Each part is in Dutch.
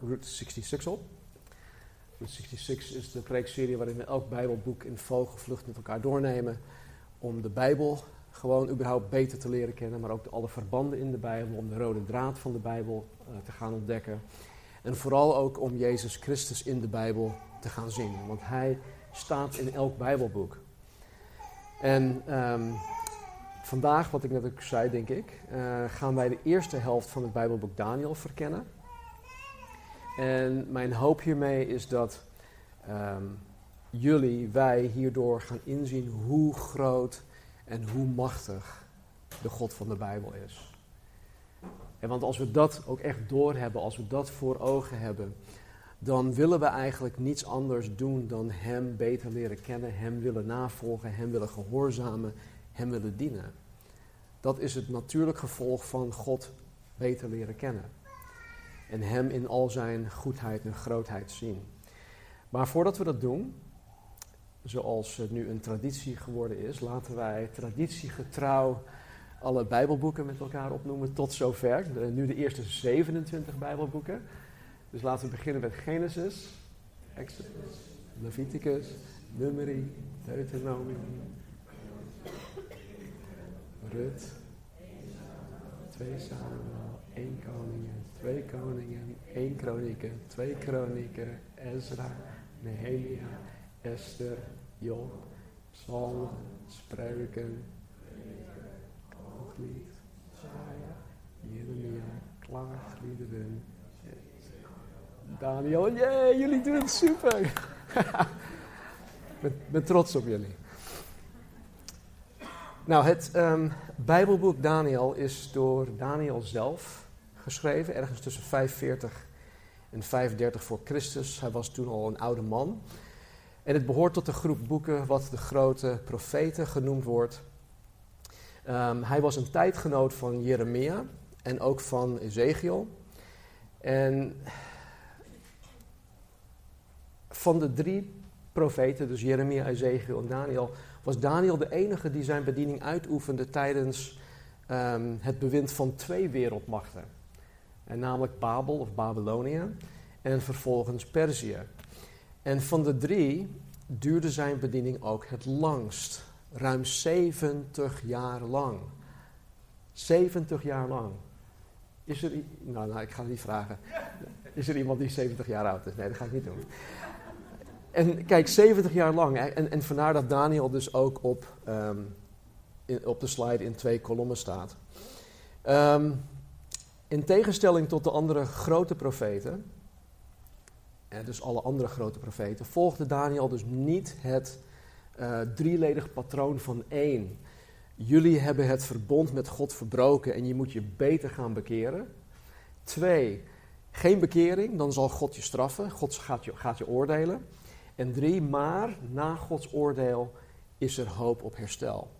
Route 66 op. Route 66 is de preekserie waarin we elk Bijbelboek in vogelvlucht met elkaar doornemen. Om de Bijbel gewoon überhaupt beter te leren kennen, maar ook alle verbanden in de Bijbel, om de rode draad van de Bijbel uh, te gaan ontdekken. En vooral ook om Jezus Christus in de Bijbel te gaan zien, want Hij staat in elk Bijbelboek. En um, vandaag, wat ik net ook zei, denk ik, uh, gaan wij de eerste helft van het Bijbelboek Daniel verkennen. En mijn hoop hiermee is dat um, jullie, wij hierdoor gaan inzien hoe groot en hoe machtig de God van de Bijbel is. En want als we dat ook echt doorhebben, als we dat voor ogen hebben, dan willen we eigenlijk niets anders doen dan Hem beter leren kennen, Hem willen navolgen, Hem willen gehoorzamen, Hem willen dienen. Dat is het natuurlijk gevolg van God beter leren kennen. En Hem in al zijn goedheid en grootheid zien. Maar voordat we dat doen, zoals het nu een traditie geworden is, laten wij traditiegetrouw alle Bijbelboeken met elkaar opnoemen tot zover. Nu de eerste 27 Bijbelboeken. Dus laten we beginnen met Genesis, Exodus, Leviticus, Numeri, Deuteronomium, Rut, 2 Samuel, 1 Koningen, 2 Koningen, 1 Kronieken, 2 Kronieken, Ezra, Nehemia, Esther, Job, Psalm, Spreuken, Hooglied, Jeremia, Klaagliederen, Daniel. Jee, jullie doen het super! Ik ben trots op jullie. Nou, het um, Bijbelboek Daniel is door Daniel zelf geschreven, ergens tussen 45 en 35 voor Christus. Hij was toen al een oude man. En het behoort tot de groep boeken wat de grote profeten genoemd wordt. Um, hij was een tijdgenoot van Jeremia en ook van Ezekiel. En van de drie profeten, dus Jeremia, Ezekiel en Daniel, was Daniel de enige die zijn bediening uitoefende tijdens um, het bewind van twee wereldmachten. En namelijk Babel of Babylonië en vervolgens Perzië. En van de drie duurde zijn bediening ook het langst. Ruim 70 jaar lang. 70 jaar lang. Is er. Nou, nou, ik ga het niet vragen. Is er iemand die 70 jaar oud is? Nee, dat ga ik niet doen. En kijk, 70 jaar lang. En, en vandaar dat Daniel dus ook op, in, op de slide in twee kolommen staat. Um, in tegenstelling tot de andere grote profeten, en dus alle andere grote profeten, volgde Daniel dus niet het uh, drieledig patroon van één. Jullie hebben het verbond met God verbroken en je moet je beter gaan bekeren. Twee, geen bekering, dan zal God je straffen, God gaat je, gaat je oordelen. En drie, maar na Gods oordeel is er hoop op herstel.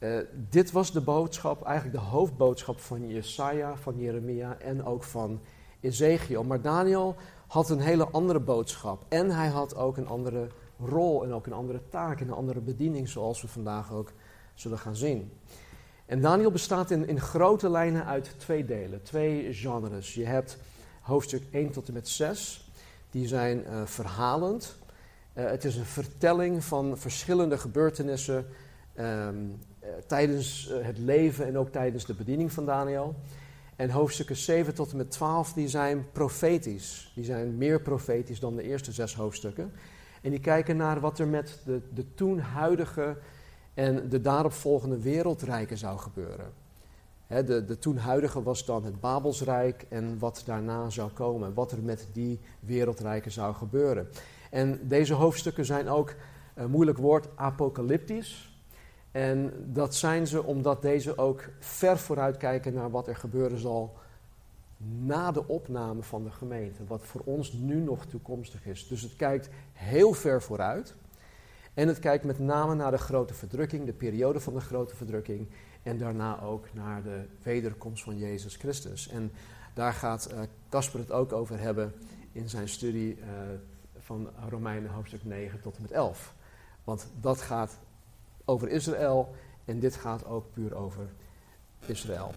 Uh, dit was de boodschap, eigenlijk de hoofdboodschap van Jesaja, van Jeremia en ook van Ezekiel. Maar Daniel had een hele andere boodschap. En hij had ook een andere rol en ook een andere taak en een andere bediening, zoals we vandaag ook zullen gaan zien. En Daniel bestaat in, in grote lijnen uit twee delen, twee genres. Je hebt hoofdstuk 1 tot en met 6, die zijn uh, verhalend. Uh, het is een vertelling van verschillende gebeurtenissen uh, tijdens het leven en ook tijdens de bediening van Daniel. En hoofdstukken 7 tot en met 12, die zijn profetisch. Die zijn meer profetisch dan de eerste zes hoofdstukken. En die kijken naar wat er met de, de toen huidige en de daaropvolgende wereldrijken zou gebeuren. De, de toen huidige was dan het Babelsrijk en wat daarna zou komen. Wat er met die wereldrijken zou gebeuren. En deze hoofdstukken zijn ook, een moeilijk woord, apocalyptisch. En dat zijn ze omdat deze ook ver vooruitkijken naar wat er gebeuren zal na de opname van de gemeente, wat voor ons nu nog toekomstig is. Dus het kijkt heel ver vooruit. En het kijkt met name naar de grote verdrukking, de periode van de grote verdrukking. En daarna ook naar de wederkomst van Jezus Christus. En daar gaat Casper het ook over hebben in zijn studie uh, van Romeinen hoofdstuk 9 tot en met 11. Want dat gaat over Israël en dit gaat ook puur over Israël.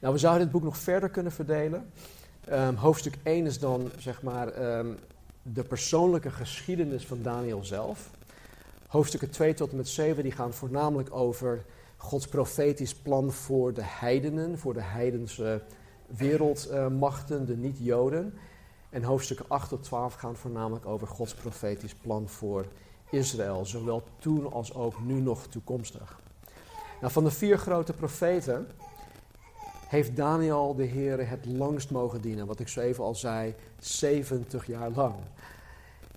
Nou, we zouden dit boek nog verder kunnen verdelen. Um, hoofdstuk 1 is dan zeg maar um, de persoonlijke geschiedenis van Daniel zelf. Hoofdstukken 2 tot en met 7 die gaan voornamelijk over Gods profetisch plan voor de heidenen, voor de heidense wereldmachten, de niet-Joden. En hoofdstukken 8 tot 12 gaan voornamelijk over Gods profetisch plan voor Israël, zowel toen als ook nu nog toekomstig. Nou, van de vier grote profeten heeft Daniel de Heer het langst mogen dienen, wat ik zo even al zei, 70 jaar lang.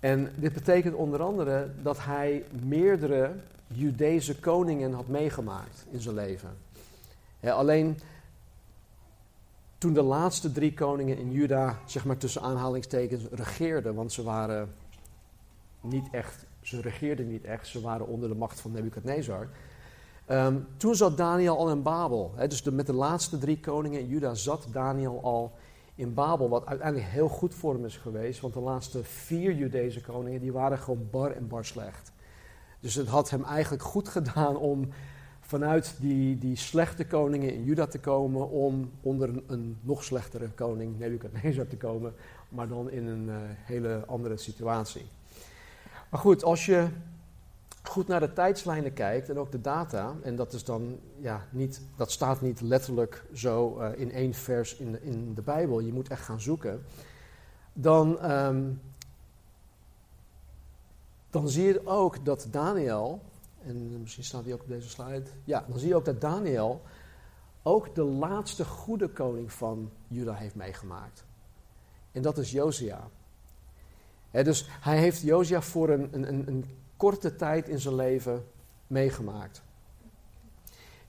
En dit betekent onder andere dat hij meerdere Judese koningen had meegemaakt in zijn leven. alleen toen de laatste drie koningen in Juda, zeg maar tussen aanhalingstekens, regeerden, want ze waren niet echt, ze regeerden niet echt, ze waren onder de macht van Nebukadnezar. Um, toen zat Daniel al in Babel. dus met de laatste drie koningen in Juda zat Daniel al in Babel, wat uiteindelijk heel goed voor hem is geweest, want de laatste vier Judese koningen die waren gewoon bar en bar slecht. Dus het had hem eigenlijk goed gedaan om vanuit die, die slechte koningen in Juda te komen om onder een, nog slechtere koning, Nebuchadnezzar, te komen, maar dan in een uh, hele andere situatie. Maar goed, als je goed naar de tijdslijnen kijkt en ook de data, en dat is dan ja, niet, dat staat niet letterlijk zo uh, in één vers in de, in de Bijbel, je moet echt gaan zoeken, dan, um, dan zie je ook dat Daniel en misschien staat die ook op deze slide. Ja, dan zie je ook dat Daniel ook de laatste goede koning van Juda heeft meegemaakt. En dat is Josia. Dus hij heeft Josia voor een, een, een, korte tijd in zijn leven meegemaakt.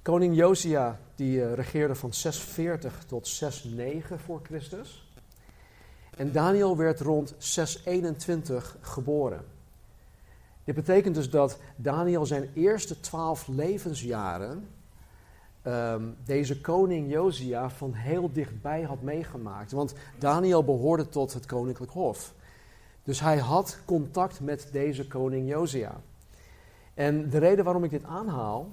Koning Josia die uh, regeerde van 640 tot 609 voor Christus. En Daniel werd rond 621 geboren. Dit betekent dus dat Daniel zijn eerste twaalf levensjaren um, deze koning Josia van heel dichtbij had meegemaakt. Want Daniel behoorde tot het koninklijk hof. Dus hij had contact met deze koning Josia. En de reden waarom ik dit aanhaal,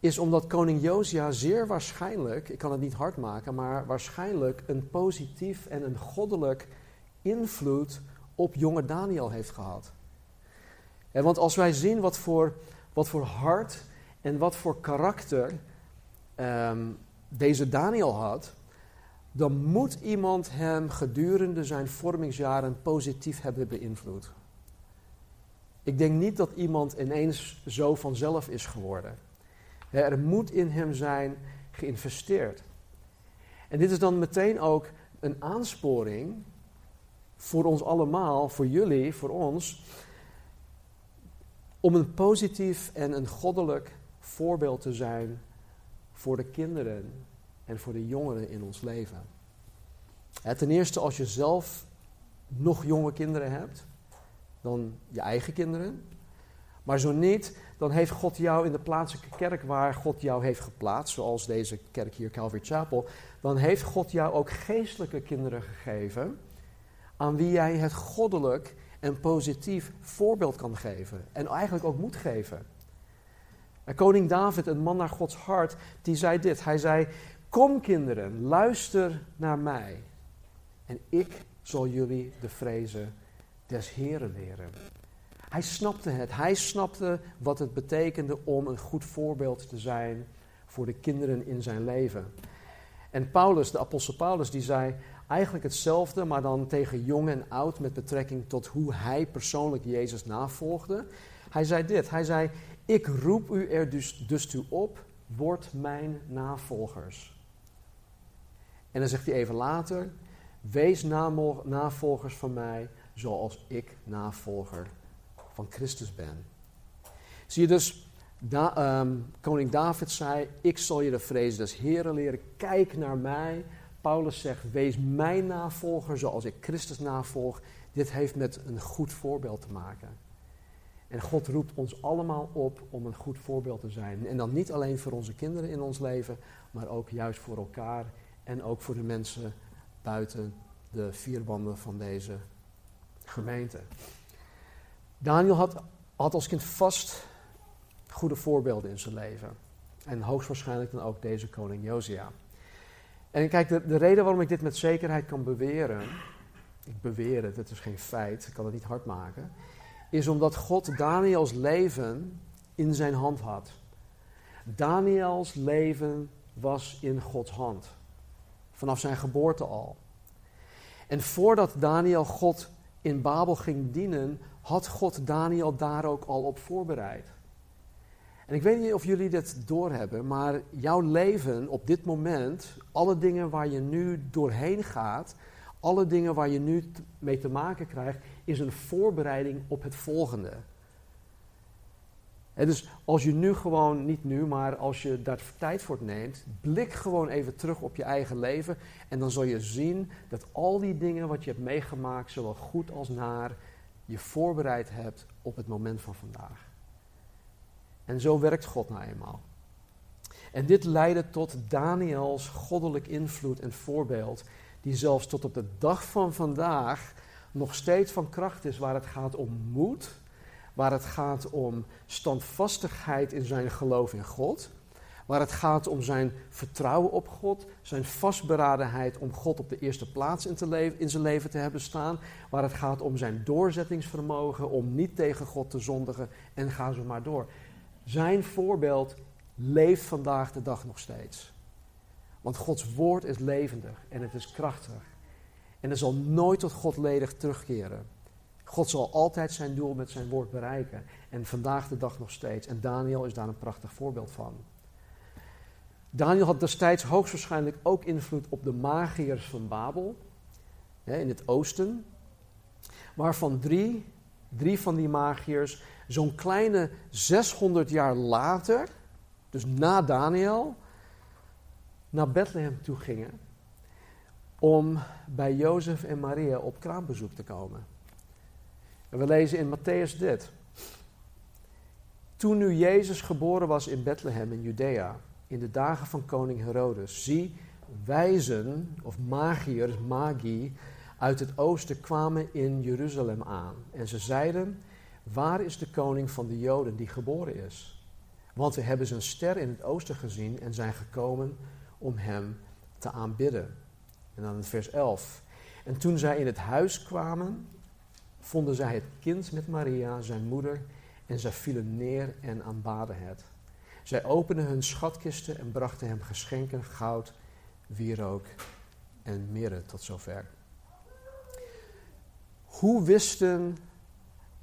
is omdat koning Josia zeer waarschijnlijk, ik kan het niet hard maken, maar waarschijnlijk een positief en een goddelijk invloed op jonge Daniel heeft gehad. En want als wij zien wat voor, wat voor hart en wat voor karakter ehm, deze Daniel had, dan moet iemand hem gedurende zijn vormingsjaren positief hebben beïnvloed. Ik denk niet dat iemand ineens zo vanzelf is geworden. Er moet in hem zijn geïnvesteerd. En dit is dan meteen ook een aansporing voor ons allemaal, voor jullie, voor ons, om een positief en een goddelijk voorbeeld te zijn voor de kinderen en voor de jongeren in ons leven. ten eerste, als je zelf nog jonge kinderen hebt, dan je eigen kinderen. Maar zo niet, dan heeft God jou in de plaatselijke kerk waar God jou heeft geplaatst, zoals deze kerk hier, Calvary Chapel, dan heeft God jou ook geestelijke kinderen gegeven, aan wie jij het goddelijk een positief voorbeeld kan geven. En eigenlijk ook moet geven. En koning David, een man naar Gods hart, die zei dit. Hij zei, kom kinderen, luister naar mij. En ik zal jullie de vrezen des Heren leren. Hij snapte het. Hij snapte wat het betekende om een goed voorbeeld te zijn voor de kinderen in zijn leven. En Paulus, de apostel Paulus, die zei: eigenlijk hetzelfde, maar dan tegen jong en oud met betrekking tot hoe hij persoonlijk Jezus navolgde. Hij zei dit, hij zei, ik roep u er dus, dus toe op, word mijn navolgers. En dan zegt hij even later, wees navolgers van mij zoals ik navolger van Christus ben. Zie je dus, ehm, koning David zei, ik zal je de vrees des Heren leren, kijk naar mij, Paulus zegt, wees mijn navolger zoals ik Christus navolg. Dit heeft met een goed voorbeeld te maken. En God roept ons allemaal op om een goed voorbeeld te zijn. En dan niet alleen voor onze kinderen in ons leven, maar ook juist voor elkaar en ook voor de mensen buiten de vierbanden van deze gemeente. Daniel had, had als kind vast goede voorbeelden in zijn leven. En hoogstwaarschijnlijk dan ook deze koning Josia. En kijk, de, de reden waarom ik dit met zekerheid kan beweren, ik beweer het, het is geen feit, ik kan het niet hard maken, is omdat God Daniels leven in zijn hand had. Daniels leven was in Gods hand. Vanaf zijn geboorte al. En voordat Daniel God in Babel ging dienen, had God Daniel daar ook al op voorbereid. En ik weet niet of jullie dit doorhebben, maar jouw leven op dit moment, alle dingen waar je nu doorheen gaat, alle dingen waar je nu mee te maken krijgt, is een voorbereiding op het volgende. En dus als je nu gewoon, niet nu, maar als je daar tijd voor neemt, blik gewoon even terug op je eigen leven. En dan zul je zien dat al die dingen wat je hebt meegemaakt, zowel goed als naar, je voorbereid hebt op het moment van vandaag. En zo werkt God nou eenmaal. En dit leidde tot Daniels goddelijk invloed en voorbeeld, die zelfs tot op de dag van vandaag nog steeds van kracht is waar het gaat om moed, waar het gaat om standvastigheid in zijn geloof in God, waar het gaat om zijn vertrouwen op God, zijn vastberadenheid om God op de eerste plaats in, te in zijn leven te hebben staan, waar het gaat om zijn doorzettingsvermogen om niet tegen God te zondigen en ga zo maar door. Zijn voorbeeld leeft vandaag de dag nog steeds. Want Gods woord is levendig en het is krachtig. En het zal nooit tot God ledig terugkeren. God zal altijd zijn doel met zijn woord bereiken. En vandaag de dag nog steeds. En Daniel is daar een prachtig voorbeeld van. Daniel had destijds hoogstwaarschijnlijk ook invloed op de magiërs van Babel. In het oosten. Waarvan drie, drie van die magiërs zo'n kleine 600 jaar later, dus na Daniel, naar Bethlehem toe gingen om bij Jozef en Maria op kraambezoek te komen. En we lezen in Matthäus dit. Toen nu Jezus geboren was in Bethlehem in Judea, in de dagen van koning Herodes, zie, wijzen, of magiërs, magi, uit het oosten kwamen in Jeruzalem aan. En ze zeiden, waar is de koning van de Joden die geboren is? Want we hebben zijn ster in het oosten gezien en zijn gekomen om hem te aanbidden. En dan in vers 11. En toen zij in het huis kwamen, vonden zij het kind met Maria, zijn moeder, en zij vielen neer en aanbaden het. Zij openden hun schatkisten en brachten hem geschenken, goud, wierook en mirre tot zover. Hoe wisten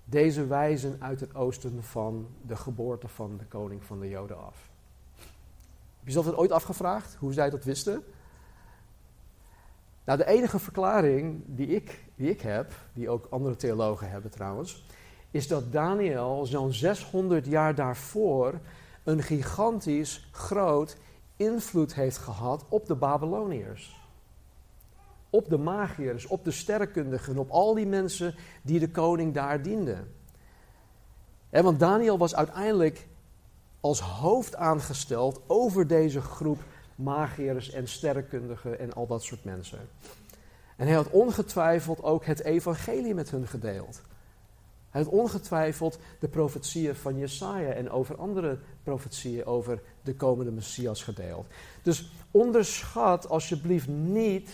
deze wijzen uit het oosten van de geboorte van de koning van de Joden af? Heb je dat ooit afgevraagd, hoe zij dat wisten? Nou, de enige verklaring die ik, die ik heb, die ook andere theologen hebben trouwens, is dat Daniel zo'n 600 jaar daarvoor een gigantisch groot invloed heeft gehad op de Babyloniërs. Op de magiërs, op de sterrenkundigen, op al die mensen die de koning daar dienden. want Daniel was uiteindelijk als hoofd aangesteld over deze groep magiërs en sterrenkundigen en al dat soort mensen. En hij had ongetwijfeld ook het evangelie met hun gedeeld. Hij had ongetwijfeld de profetieën van Jesaja en over andere profetieën over de komende Messias gedeeld. Dus onderschat alsjeblieft niet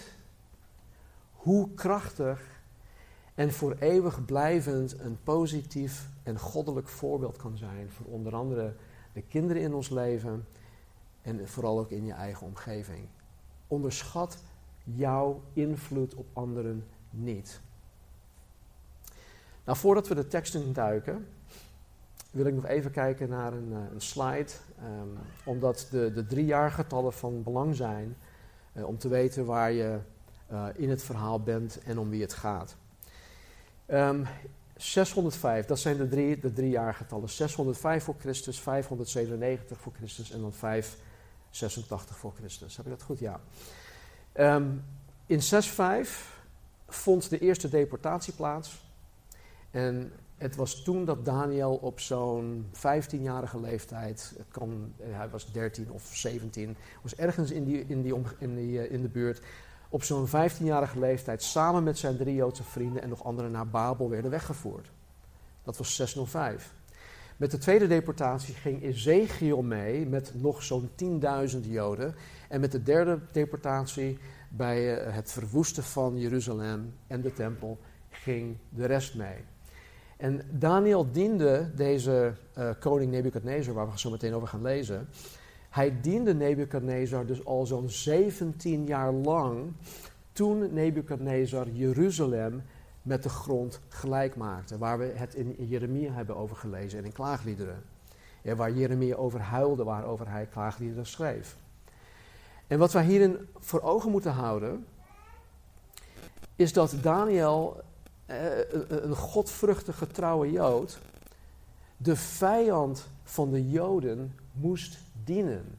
hoe krachtig en voor eeuwig blijvend een positief en goddelijk voorbeeld kan zijn voor onder andere de kinderen in ons leven en vooral ook in je eigen omgeving. Onderschat jouw invloed op anderen niet. Nou, voordat we de teksten duiken, wil ik nog even kijken naar een, eh, een slide. Um, omdat de, de drie jaargetallen van belang zijn uh, om te weten waar je uh, in het verhaal bent en om wie het gaat. Um, ehm, 605, dat zijn de drie, de drie jaargetallen. 605 voor Christus, 597 voor Christus en dan 5 86 voor Christus. Heb ik dat goed? Ja. Ehm, in 6.5 vond de eerste deportatie plaats. En het was toen dat Daniel op zo'n 15-jarige leeftijd, het kan, hij was 13 of 17, was ergens in, die, in, die, in, die, eh, in de buurt, op zo'n 15-jarige leeftijd samen met zijn drie Joodse vrienden en nog anderen naar Babel werden weggevoerd. Dat was 605. Met de tweede deportatie ging Ezekiel mee met nog zo'n 10.000 Joden. En met de derde deportatie, bij eh, het verwoesten van Jeruzalem en de tempel, ging de rest mee. En Daniel diende deze uh, koning Nebukadnezar, waar we zo meteen over gaan lezen. Hij diende Nebukadnezar dus al zo'n 17 jaar lang toen Nebukadnezar Jeruzalem met de grond gelijk maakte. Waar we het in Jeremia hebben over gelezen en in klaagliederen. Ja, waar Jeremia over huilde, waarover hij klaagliederen schreef. En wat wij hierin voor ogen moeten houden, is dat Daniel, eh, een godvruchtige trouwe Jood, de vijand van de Joden moest dienen.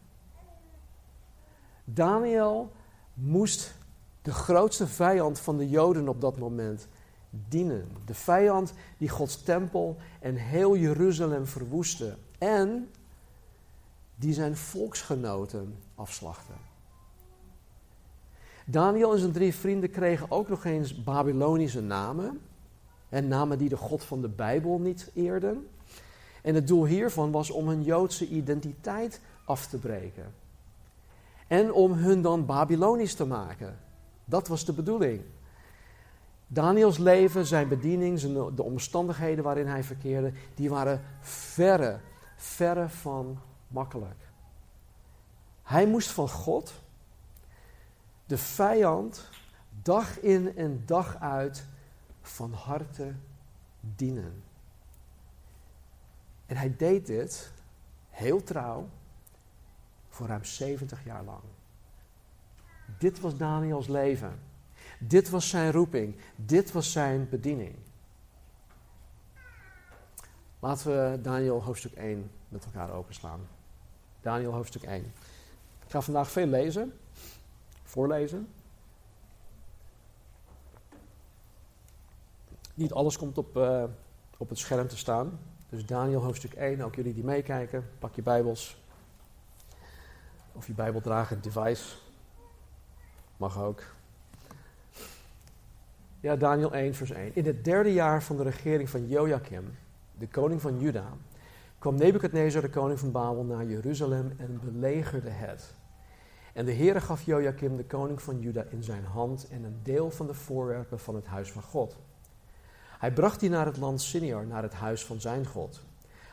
Daniel moest de grootste vijand van de Joden op dat moment dienen. De vijand die Gods tempel en heel Jeruzalem verwoestte. En die zijn volksgenoten afslachten. Daniel en zijn drie vrienden kregen ook nog eens Babylonische namen. En namen die de God van de Bijbel niet eerden. En het doel hiervan was om hun Joodse identiteit af te breken. En om hun dan Babylonisch te maken. Dat was de bedoeling. Daniels leven, zijn bediening, de omstandigheden waarin hij verkeerde, die waren verre, verre van makkelijk. Hij moest van God de vijand dag in en dag uit van harte dienen. En hij deed dit heel trouw voor ruim 70 jaar lang. Dit was Daniels leven. Dit was zijn roeping. Dit was zijn bediening. Laten we Daniel hoofdstuk 1 met elkaar openslaan. Daniel hoofdstuk 1. Ik ga vandaag veel lezen, voorlezen. Niet alles komt op, uh, op het scherm te staan. Dus Daniel hoofdstuk 1, ook jullie die meekijken, pak je Bijbels. Of je Bijbeldrager device. Mag ook. Ja, Daniel 1, vers 1. In het derde jaar van de regering van Joachim, de koning van Juda, kwam Nebukadnezar, de koning van Babel, naar Jeruzalem en belegerde het. En de Heere gaf Joachim, de koning van Juda, in zijn hand en een deel van de voorwerpen van het huis van God. Hij bracht die naar het land Siniar, naar het huis van zijn God.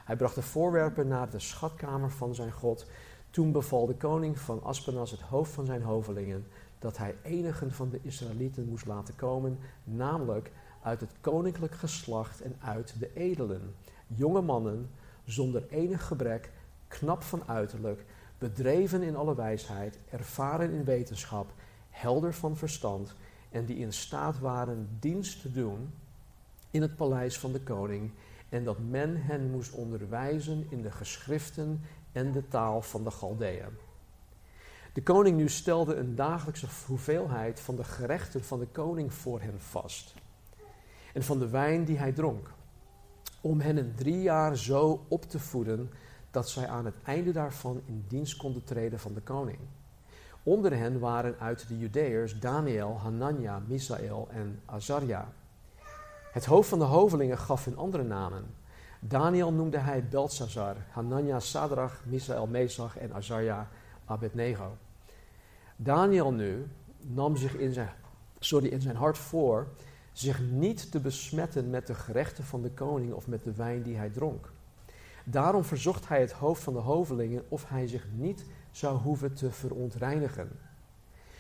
Hij bracht de voorwerpen naar de schatkamer van zijn God. Toen beval de koning van Aspenas, het hoofd van zijn hovelingen, dat hij enigen van de Israëlieten moest laten komen, namelijk uit het koninklijk geslacht en uit de edelen. Jonge mannen, zonder enig gebrek, knap van uiterlijk, bedreven in alle wijsheid, ervaren in wetenschap, helder van verstand en die in staat waren dienst te doen in het paleis van de koning en dat men hen moest onderwijzen in de geschriften en de taal van de Galdeën. De koning nu stelde een dagelijkse hoeveelheid van de gerechten van de koning voor hen vast. En van de wijn die hij dronk. Om hen in drie jaar zo op te voeden dat zij aan het einde daarvan in dienst konden treden van de koning. Onder hen waren uit de Judeërs Daniel, Hanania, Misael en Azaria. Het hoofd van de hovelingen gaf hun andere namen. Daniel noemde hij Belsazar, Hanania Sadrach, Misael Mesach en Azaria Abednego. Daniel nu nam zich in zijn, sorry, in zijn hart voor zich niet te besmetten met de gerechten van de koning of met de wijn die hij dronk. Daarom verzocht hij het hoofd van de hovelingen of hij zich niet zou hoeven te verontreinigen.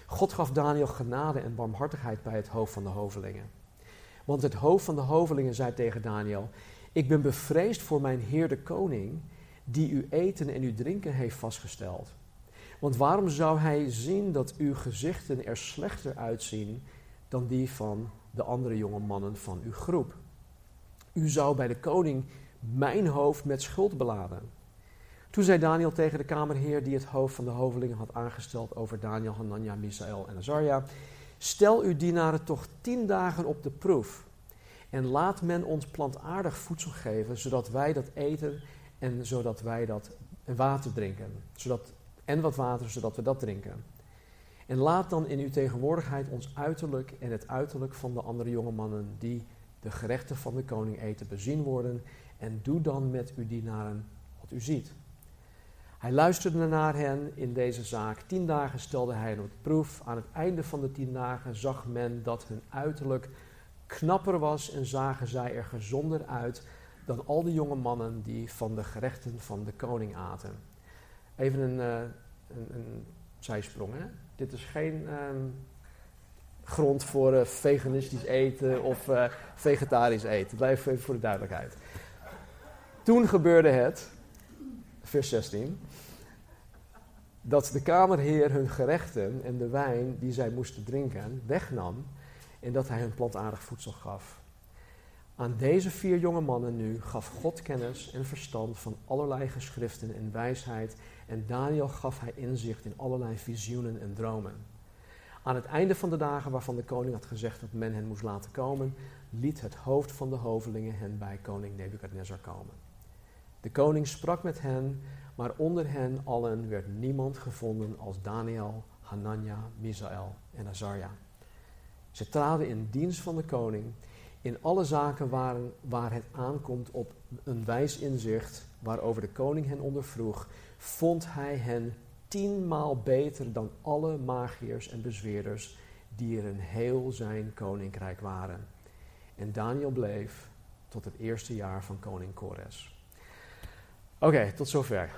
God gaf Daniel genade en barmhartigheid bij het hoofd van de hovelingen. Want het hoofd van de hovelingen zei tegen Daniel: Ik ben bevreesd voor mijn heer de koning, die uw eten en uw drinken heeft vastgesteld. Want waarom zou hij zien dat uw gezichten er slechter uitzien dan die van de andere jonge mannen van uw groep? U zou bij de koning mijn hoofd met schuld beladen. Toen zei Daniel tegen de kamerheer die het hoofd van de hovelingen had aangesteld over Daniel, Hanania, Misaël en Azaria: Stel uw dienaren toch tien dagen op de proef. En laat men ons plantaardig voedsel geven, zodat wij dat eten en zodat wij dat water drinken. Zodat, en wat water, zodat we dat drinken. En laat dan in uw tegenwoordigheid ons uiterlijk en het uiterlijk van de andere jonge mannen die de gerechten van de koning eten bezien worden. En doe dan met uw dienaren wat u ziet. Hij luisterde naar hen in deze zaak. Tien dagen stelde hij hen op proef. Aan het einde van de tien dagen zag men dat hun uiterlijk knapper was en zagen zij er gezonder uit dan al die jonge mannen die van de gerechten van de koning aten. Even een, uh, een, een zijsprong. Hè? Dit is geen ehm, grond voor uh, veganistisch eten of uh, vegetarisch eten. Blijf even voor de duidelijkheid. Toen gebeurde het, vers 16, dat de kamerheer hun gerechten en de wijn die zij moesten drinken wegnam en dat hij hun plantaardig voedsel gaf. Aan deze vier jonge mannen nu gaf God kennis en verstand van allerlei geschriften en wijsheid en Daniel gaf hij inzicht in allerlei visioenen en dromen. Aan het einde van de dagen waarvan de koning had gezegd dat men hen moest laten komen, liet het hoofd van de hovelingen hen bij koning Nebukadnezar komen. De koning sprak met hen, maar onder hen allen werd niemand gevonden als Daniel, Hanania, Misaël en Azaria. Ze traden in dienst van de koning in alle zaken waar, waar het aankomt op een wijs inzicht waarover de koning hen ondervroeg, vond hij hen tienmaal beter dan alle magiërs en bezweerders die er in heel zijn koninkrijk waren. En Daniel bleef tot het eerste jaar van koning Kores. Oké, tot zover.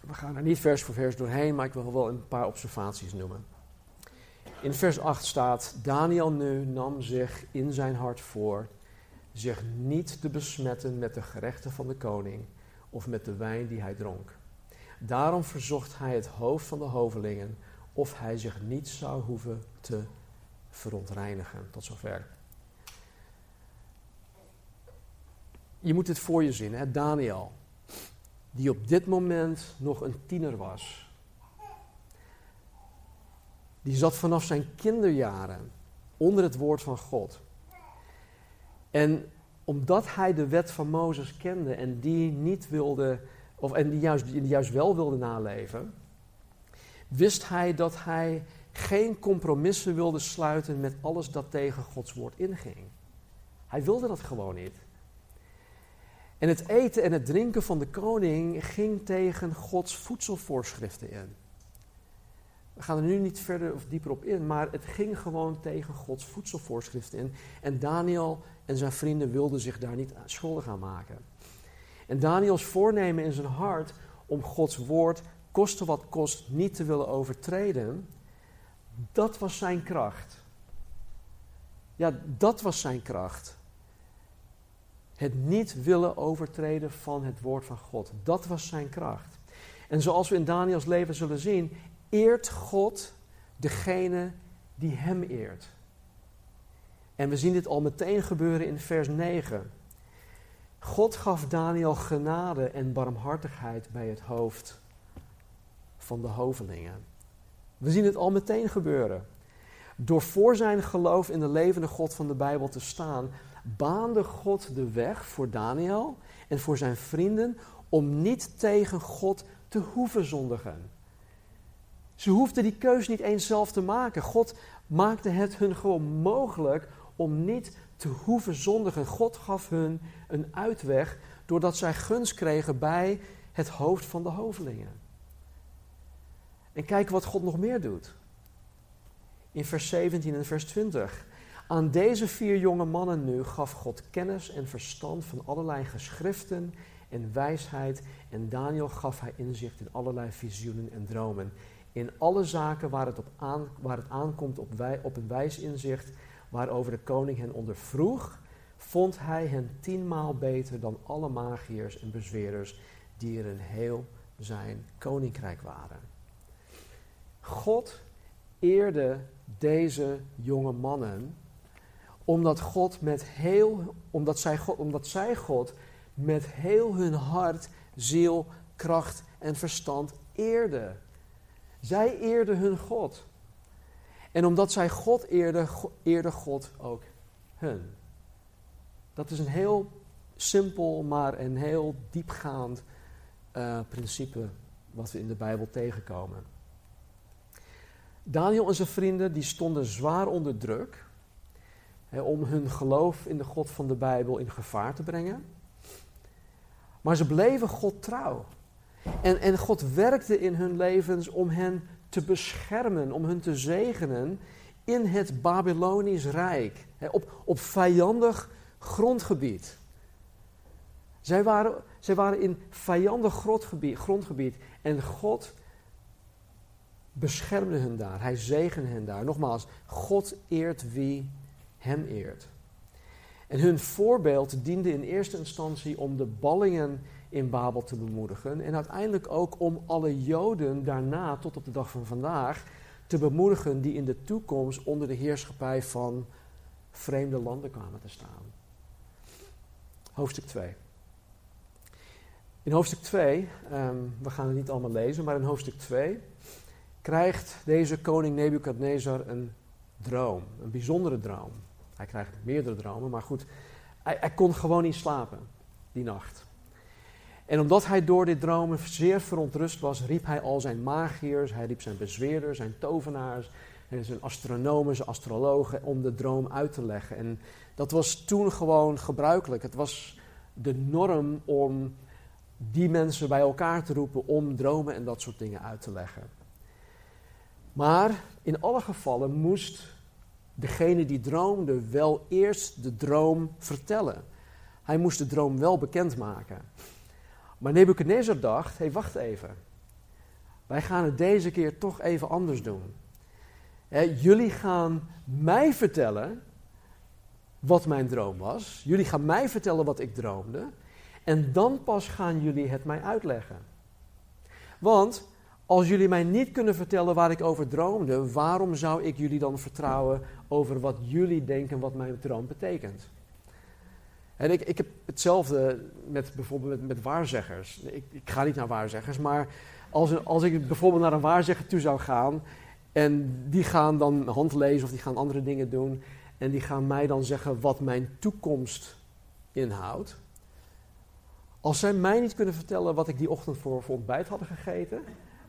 We gaan er niet vers voor vers doorheen, maar ik wil wel een paar observaties noemen. In vers 8 staat: Daniel nu nam zich in zijn hart voor zich niet te besmetten met de gerechten van de koning of met de wijn die hij dronk. Daarom verzocht hij het hoofd van de hovelingen of hij zich niet zou hoeven te verontreinigen. Tot zover. Je moet dit voor je zien, hè? Daniel, die op dit moment nog een tiener was. Die zat vanaf zijn kinderjaren onder het woord van God. En omdat hij de wet van Mozes kende en die niet wilde, of en die juist, die juist wel wilde naleven, wist hij dat hij geen compromissen wilde sluiten met alles dat tegen Gods woord inging. Hij wilde dat gewoon niet. En het eten en het drinken van de koning ging tegen Gods voedselvoorschriften in. We gaan er nu niet verder of dieper op in, maar het ging gewoon tegen Gods voedselvoorschriften in. En Daniel en zijn vrienden wilden zich daar niet schuldig aan maken. En Daniels voornemen in zijn hart om Gods woord, koste wat kost, niet te willen overtreden, dat was zijn kracht. Ja, dat was zijn kracht. Het niet willen overtreden van het woord van God. Dat was zijn kracht. En zoals we in Daniels leven zullen zien, eert God degene die hem eert. En we zien dit al meteen gebeuren in vers 9. God gaf Daniel genade en barmhartigheid bij het hoofd van de hovelingen. We zien het al meteen gebeuren. Door voor zijn geloof in de levende God van de Bijbel te staan, baande God de weg voor Daniel en voor zijn vrienden om niet tegen God te hoeven zondigen. Ze hoefden die keus niet eens zelf te maken. God maakte het hun gewoon mogelijk om niet te hoeven zondigen. God gaf hun een uitweg doordat zij gunst kregen bij het hoofd van de hovelingen. En kijk wat God nog meer doet. In vers 17 en vers 20. Aan deze vier jonge mannen nu gaf God kennis en verstand van allerlei geschriften en wijsheid. En Daniel gaf hij inzicht in allerlei visioenen en dromen. In alle zaken waar het, op aan, waar het aankomt op, wij, op een wijs inzicht waarover de koning hen ondervroeg, vond hij hen tienmaal beter dan alle magiërs en bezwerers die er in heel zijn koninkrijk waren. God eerde deze jonge mannen omdat, God met heel, omdat, zij, God, omdat zij God met heel hun hart, ziel, kracht en verstand eerde. Zij eerden hun God. En omdat zij God eerden, eerde God ook hun. Dat is een heel simpel, maar een heel diepgaand uh, principe wat we in de Bijbel tegenkomen. Daniel en zijn vrienden die stonden zwaar onder druk hè, om hun geloof in de God van de Bijbel in gevaar te brengen. Maar ze bleven God trouw. En, en God werkte in hun levens om hen te beschermen, om hen te zegenen in het Babylonisch Rijk. Hè, op, op vijandig grondgebied. Zij waren, zij waren in vijandig grondgebied, grondgebied en God beschermde hen daar. Hij zegende hen daar. Nogmaals, God eert wie hem eert. En hun voorbeeld diende in eerste instantie om de ballingen in Babel te bemoedigen. En uiteindelijk ook om alle Joden daarna, tot op de dag van vandaag, te bemoedigen die in de toekomst onder de heerschappij van vreemde landen kwamen te staan. Hoofdstuk 2. In hoofdstuk 2, ehm, we gaan het niet allemaal lezen, maar in hoofdstuk 2 krijgt deze koning Nebukadnezar een droom, een bijzondere droom. Hij krijgt meerdere dromen, maar goed, hij, hij kon gewoon niet slapen die nacht. En omdat hij door dit dromen zeer verontrust was, riep hij al zijn magiërs, hij riep zijn bezweerders, zijn tovenaars, en zijn astronomen, zijn astrologen om de droom uit te leggen. En dat was toen gewoon gebruikelijk. Het was de norm om die mensen bij elkaar te roepen om dromen en dat soort dingen uit te leggen. Maar in alle gevallen moest degene die droomde wel eerst de droom vertellen. Hij moest de droom wel bekendmaken. Maar Nebuchadnezzar dacht: hé, hey, wacht even. Wij gaan het deze keer toch even anders doen. jullie gaan mij vertellen wat mijn droom was. Jullie gaan mij vertellen wat ik droomde. En dan pas gaan jullie het mij uitleggen. Want als jullie mij niet kunnen vertellen waar ik over droomde, waarom zou ik jullie dan vertrouwen over wat jullie denken wat mijn droom betekent? En ik, ik heb hetzelfde met bijvoorbeeld met, waarzeggers. Ik, ik, ga niet naar waarzeggers, maar als, als ik bijvoorbeeld naar een waarzegger toe zou gaan en die gaan dan handlezen of die gaan andere dingen doen en die gaan mij dan zeggen wat mijn toekomst inhoudt. Als zij mij niet kunnen vertellen wat ik die ochtend voor, ontbijt hadden gegeten,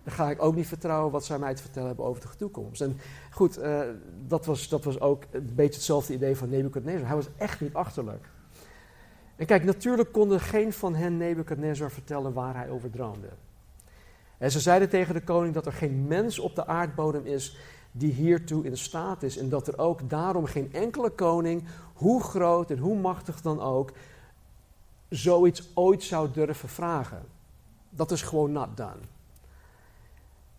dan ga ik ook niet vertrouwen wat zij mij te vertellen hebben over de toekomst. En goed, uh, dat, was, dat was ook een beetje hetzelfde idee van Nebuchadnezzar. Hij was echt niet achterlijk. En kijk, natuurlijk konden geen van hen Nebuchadnezzar vertellen waar hij over droomde. En ze zeiden tegen de koning dat er geen mens op de aardbodem is die hiertoe in staat is. En dat er ook daarom geen enkele koning, hoe groot en hoe machtig dan ook, zoiets ooit zou durven vragen. Dat is gewoon not done.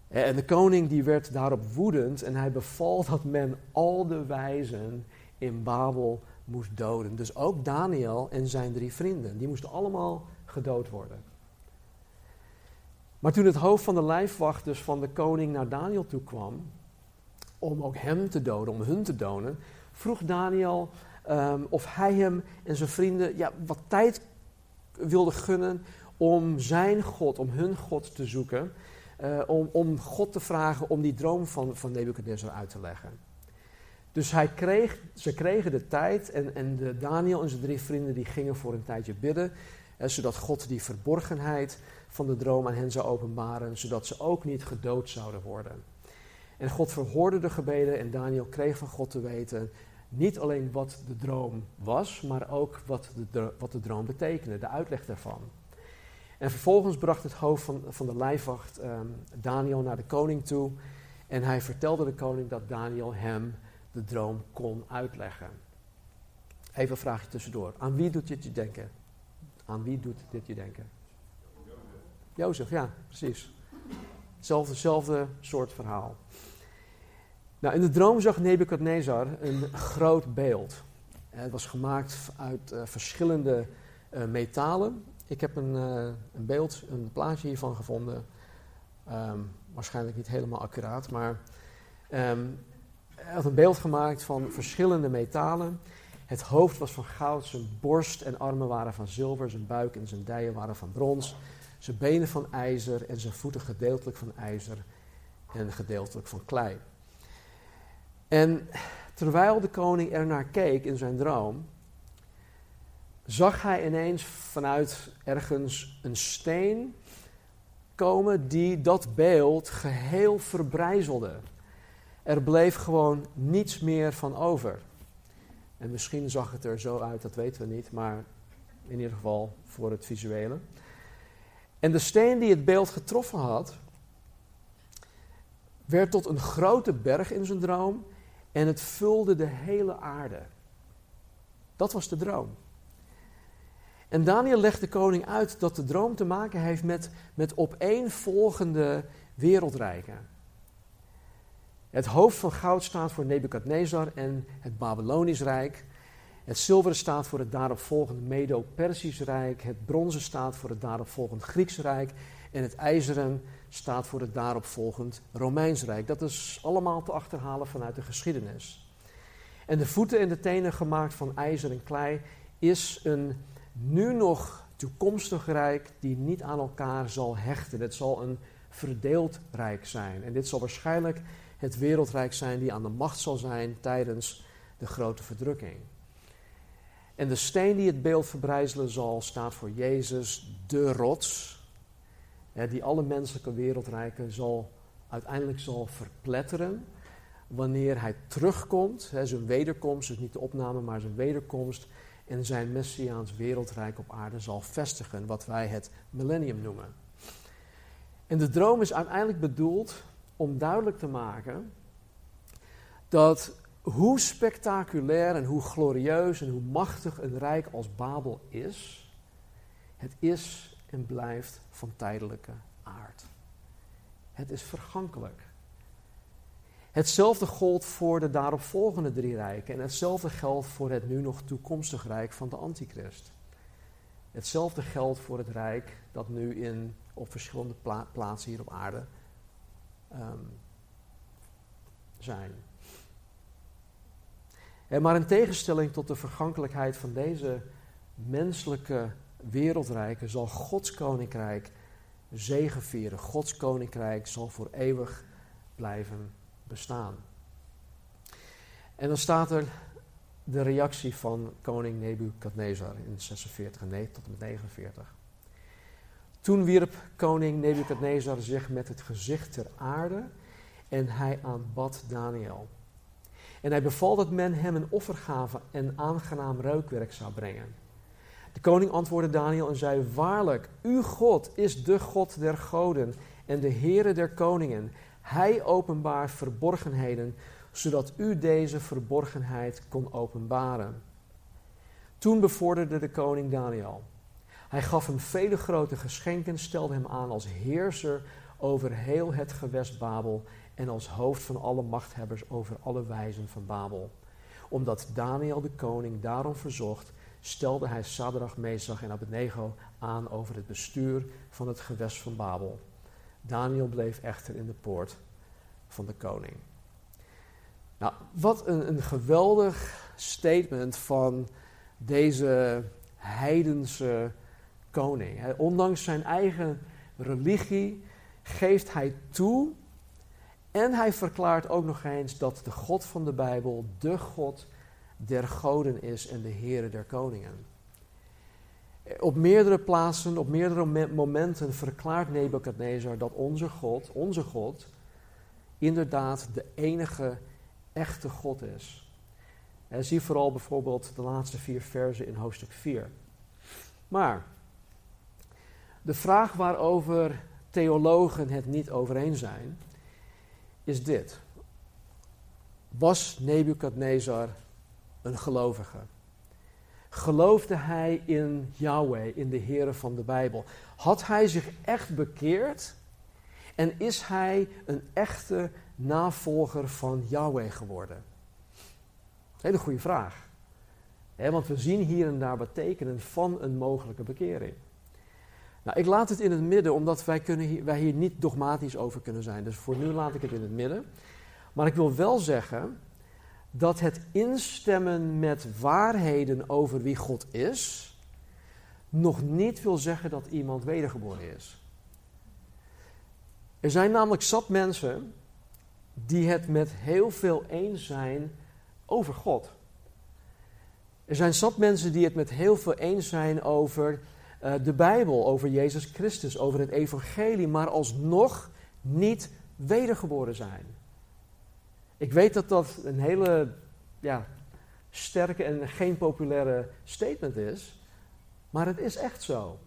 En de koning die werd daarop woedend en hij beval dat men al de wijzen in Babel moest doden. Dus ook Daniel en zijn drie vrienden, die moesten allemaal gedood worden. Maar toen het hoofd van de lijfwachters van de koning naar Daniel toe kwam, om ook hem te doden, om hun te doden, vroeg Daniel ehm, of hij hem en zijn vrienden ja, wat tijd wilde gunnen om zijn God, om hun God te zoeken. Uh, om, om God te vragen om die droom van, van Nebuchadnezzar uit te leggen. Dus hij kreeg, ze kregen de tijd en, en de Daniel en zijn drie vrienden die gingen voor een tijdje bidden. Zodat God die verborgenheid van de droom aan hen zou openbaren, zodat ze ook niet gedood zouden worden. En God verhoorde de gebeden en Daniel kreeg van God te weten niet alleen wat de droom was, maar ook wat de, wat de droom betekende, de uitleg daarvan. En vervolgens bracht het hoofd van, van de lijfwacht um, Daniel naar de koning toe. En hij vertelde de koning dat Daniel hem de droom kon uitleggen. Even een vraagje tussendoor. Aan wie doet dit je denken? Aan wie doet dit je denken? Jozef, ja, precies. Hetzelfde, soort verhaal. Nou, in de droom zag Nebukadnezar een groot beeld. Het was gemaakt uit uh, verschillende uh, metalen. Ik heb een, uh, een, beeld, een plaatje hiervan gevonden. Um, waarschijnlijk niet helemaal accuraat, maar hij had een beeld gemaakt van verschillende metalen. Het hoofd was van goud, zijn borst en armen waren van zilver, zijn buik en zijn dijen waren van brons. zijn benen van ijzer en zijn voeten gedeeltelijk van ijzer en gedeeltelijk van klei. En terwijl de koning er naar keek in zijn droom, zag hij ineens vanuit ergens een steen komen die dat beeld geheel verbrijzelde. Er bleef gewoon niets meer van over. En misschien zag het er zo uit, dat weten we niet, maar in ieder geval voor het visuele. En de steen die het beeld getroffen had, werd tot een grote berg in zijn droom en het vulde de hele aarde. Dat was de droom. En Daniel legt de koning uit dat de droom te maken heeft met, met opeenvolgende wereldrijken. Het hoofd van goud staat voor Nebukadnezar en het Babylonisch Rijk. Het zilveren staat voor het daaropvolgende Medo-Persisch Rijk. Het bronzen staat voor het daaropvolgend Grieks Rijk. En het ijzeren staat voor het daaropvolgend Romeins Rijk. Dat is allemaal te achterhalen vanuit de geschiedenis. En de voeten en de tenen gemaakt van ijzer en klei is een nu nog toekomstig rijk die niet aan elkaar zal hechten. Het zal een verdeeld rijk zijn. En dit zal waarschijnlijk het wereldrijk zijn die aan de macht zal zijn tijdens de grote verdrukking. En de steen die het beeld verbrijzelen zal, staat voor Jezus, de rots, die alle menselijke wereldrijken zal, uiteindelijk zal verpletteren wanneer hij terugkomt, zijn wederkomst, dus niet de opname, maar zijn wederkomst, en zijn messiaans wereldrijk op aarde zal vestigen, wat wij het millennium noemen. En de droom is uiteindelijk bedoeld om duidelijk te maken dat hoe spectaculair en hoe glorieus en hoe machtig een rijk als Babel is, het is en blijft van tijdelijke aard. Het is vergankelijk. Hetzelfde gold voor de daaropvolgende drie rijken en hetzelfde geldt voor het nu nog toekomstig rijk van de Antichrist. Hetzelfde geldt voor het rijk dat nu in, op verschillende plaatsen hier op aarde um, zijn. En maar in tegenstelling tot de vergankelijkheid van deze menselijke wereldrijken zal Gods koninkrijk zegevieren. Gods koninkrijk zal voor eeuwig blijven bestaan. En dan staat er de reactie van koning Nebukadnezar in 46 en nee, tot en met 49. Toen wierp koning Nebukadnezar zich met het gezicht ter aarde en hij aanbad Daniel. En hij beval dat men hem een offergave en aangenaam reukwerk zou brengen. De koning antwoordde Daniel en zei: Waarlijk, uw God is de God der goden en de Heere der koningen. Hij openbaart verborgenheden, zodat u deze verborgenheid kon openbaren. Toen bevorderde de koning Daniel. Hij gaf hem vele grote geschenken, stelde hem aan als heerser over heel het gewest Babel en als hoofd van alle machthebbers over alle wijzen van Babel. Omdat Daniel de koning daarom verzocht, stelde hij Sadrach, Mesach en Abednego aan over het bestuur van het gewest van Babel. Daniel bleef echter in de poort van de koning. Nou, wat een, een geweldig statement van deze heidense koning. ondanks zijn eigen religie geeft hij toe en hij verklaart ook nog eens dat de God van de Bijbel de God der goden is en de Heere der koningen. Op meerdere plaatsen, op meerdere momenten verklaart Nebukadnezar dat onze God, onze God, inderdaad de enige echte God is. En zie vooral bijvoorbeeld de laatste vier versen in hoofdstuk 4. Maar de vraag waarover theologen het niet over eens zijn, is dit. Was Nebukadnezar een gelovige? Geloofde hij in Yahweh, in de Heere van de Bijbel? Had hij zich echt bekeerd? En is hij een echte navolger van Yahweh geworden? Hele goede vraag. want we zien hier en daar betekenen van een mogelijke bekering. Nou, ik laat het in het midden, omdat wij, kunnen hier, wij hier niet dogmatisch over kunnen zijn. Dus voor nu laat ik het in het midden. Maar ik wil wel zeggen dat het instemmen met waarheden over wie God is, nog niet wil zeggen dat iemand wedergeboren is. Er zijn namelijk zat mensen die het met heel veel eens zijn over God. Er zijn zat mensen die het met heel veel eens zijn over uh, de Bijbel, over Jezus Christus, over het Evangelie, maar alsnog niet wedergeboren zijn. Ik weet dat dat een hele ja, sterke en geen populaire statement is, maar het is echt zo.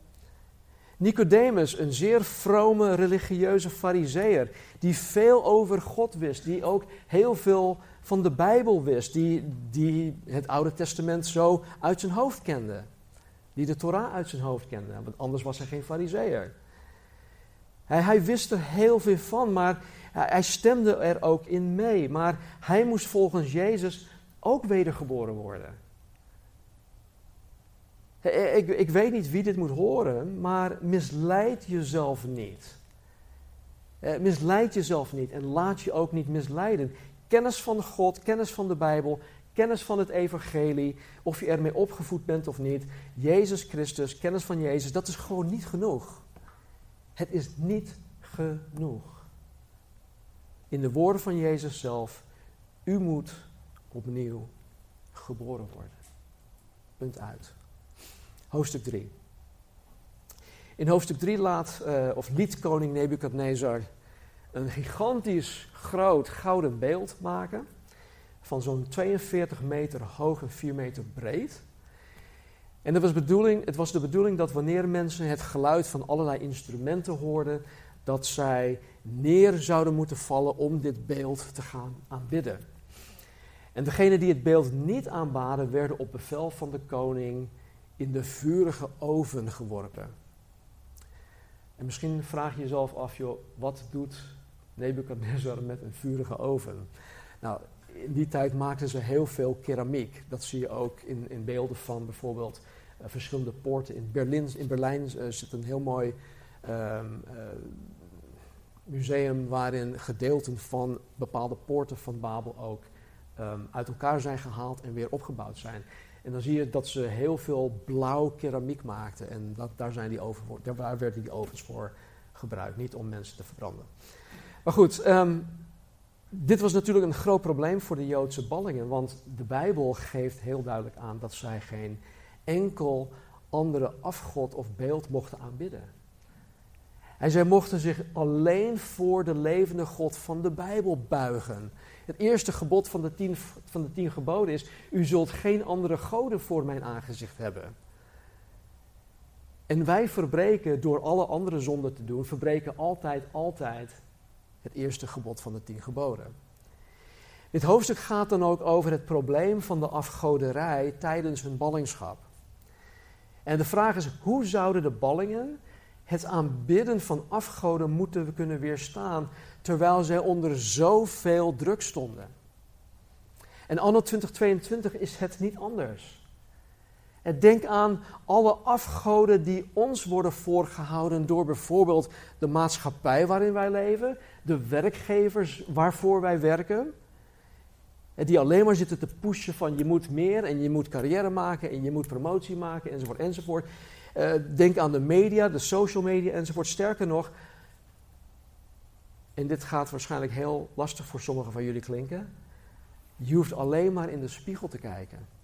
Nicodemus, een zeer vrome religieuze fariseer, die veel over God wist, die ook heel veel van de Bijbel wist, die, die het Oude Testament zo uit zijn hoofd kende, die de Torah uit zijn hoofd kende, want anders was hij geen fariseer. Hij, hij wist er heel veel van, maar hij stemde er ook in mee, maar hij moest volgens Jezus ook wedergeboren worden. Ik, ik weet niet wie dit moet horen, maar misleid jezelf niet. Misleid jezelf niet en laat je ook niet misleiden. Kennis van God, kennis van de Bijbel, kennis van het Evangelie, of je ermee opgevoed bent of niet, Jezus Christus, kennis van Jezus, dat is gewoon niet genoeg. Het is niet genoeg. In de woorden van Jezus zelf, u moet opnieuw geboren worden. Punt uit. Hoofdstuk 3. In hoofdstuk 3 laat, uh, of liet koning Nebukadnezar een gigantisch groot gouden beeld maken. Van zo'n 42 meter hoog en 4 meter breed. En het was, bedoeling, het was de bedoeling dat wanneer mensen het geluid van allerlei instrumenten hoorden, dat zij neer zouden moeten vallen om dit beeld te gaan aanbidden. En degenen die het beeld niet aanbaden, werden op bevel van de koning in de vurige oven geworpen. En misschien vraag je jezelf af, joh, wat doet Nebuchadnezzar met een vurige oven? Nou, in die tijd maakten ze heel veel keramiek. Dat zie je ook in, in beelden van bijvoorbeeld uh, verschillende poorten. In Berlijn, in uh, zit een heel mooi um, uh, museum waarin gedeelten van bepaalde poorten van Babel ook um, uit elkaar zijn gehaald en weer opgebouwd zijn. En dan zie je dat ze heel veel blauw keramiek maakten. En dat, daar, zijn die oven voor, daar werden die ovens voor gebruikt, niet om mensen te verbranden. Maar goed, um, dit was natuurlijk een groot probleem voor de Joodse ballingen, want de Bijbel geeft heel duidelijk aan dat zij geen enkel andere afgod of beeld mochten aanbidden. En zij mochten zich alleen voor de levende God van de Bijbel buigen. Het eerste gebod van de, tien, van de tien geboden is: U zult geen andere goden voor mijn aangezicht hebben. En wij verbreken door alle andere zonden te doen, verbreken altijd, altijd het eerste gebod van de tien geboden. Dit hoofdstuk gaat dan ook over het probleem van de afgoderij tijdens hun ballingschap. En de vraag is: hoe zouden de ballingen het aanbidden van afgoden moeten kunnen weerstaan terwijl zij onder zoveel druk stonden. En anno 2022 is het niet anders. En denk aan alle afgoden die ons worden voorgehouden door bijvoorbeeld de maatschappij waarin wij leven, de werkgevers waarvoor wij werken. En die alleen maar zitten te pushen van je moet meer en je moet carrière maken en je moet promotie maken enzovoort enzovoort. Uh, denk aan de media, de social media enzovoort. Sterker nog, en dit gaat waarschijnlijk heel lastig voor sommigen van jullie klinken. Je hoeft alleen maar in de spiegel te kijken.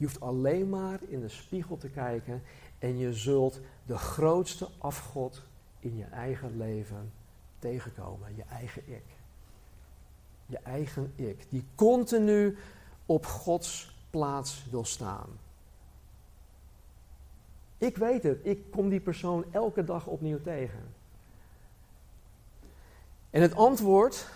Je hoeft alleen maar in de spiegel te kijken en je zult de grootste afgod in je eigen leven tegenkomen. Je eigen ik. Je eigen ik. Die continu op Gods plaats wil staan. Ik weet het, ik kom die persoon elke dag opnieuw tegen. En het antwoord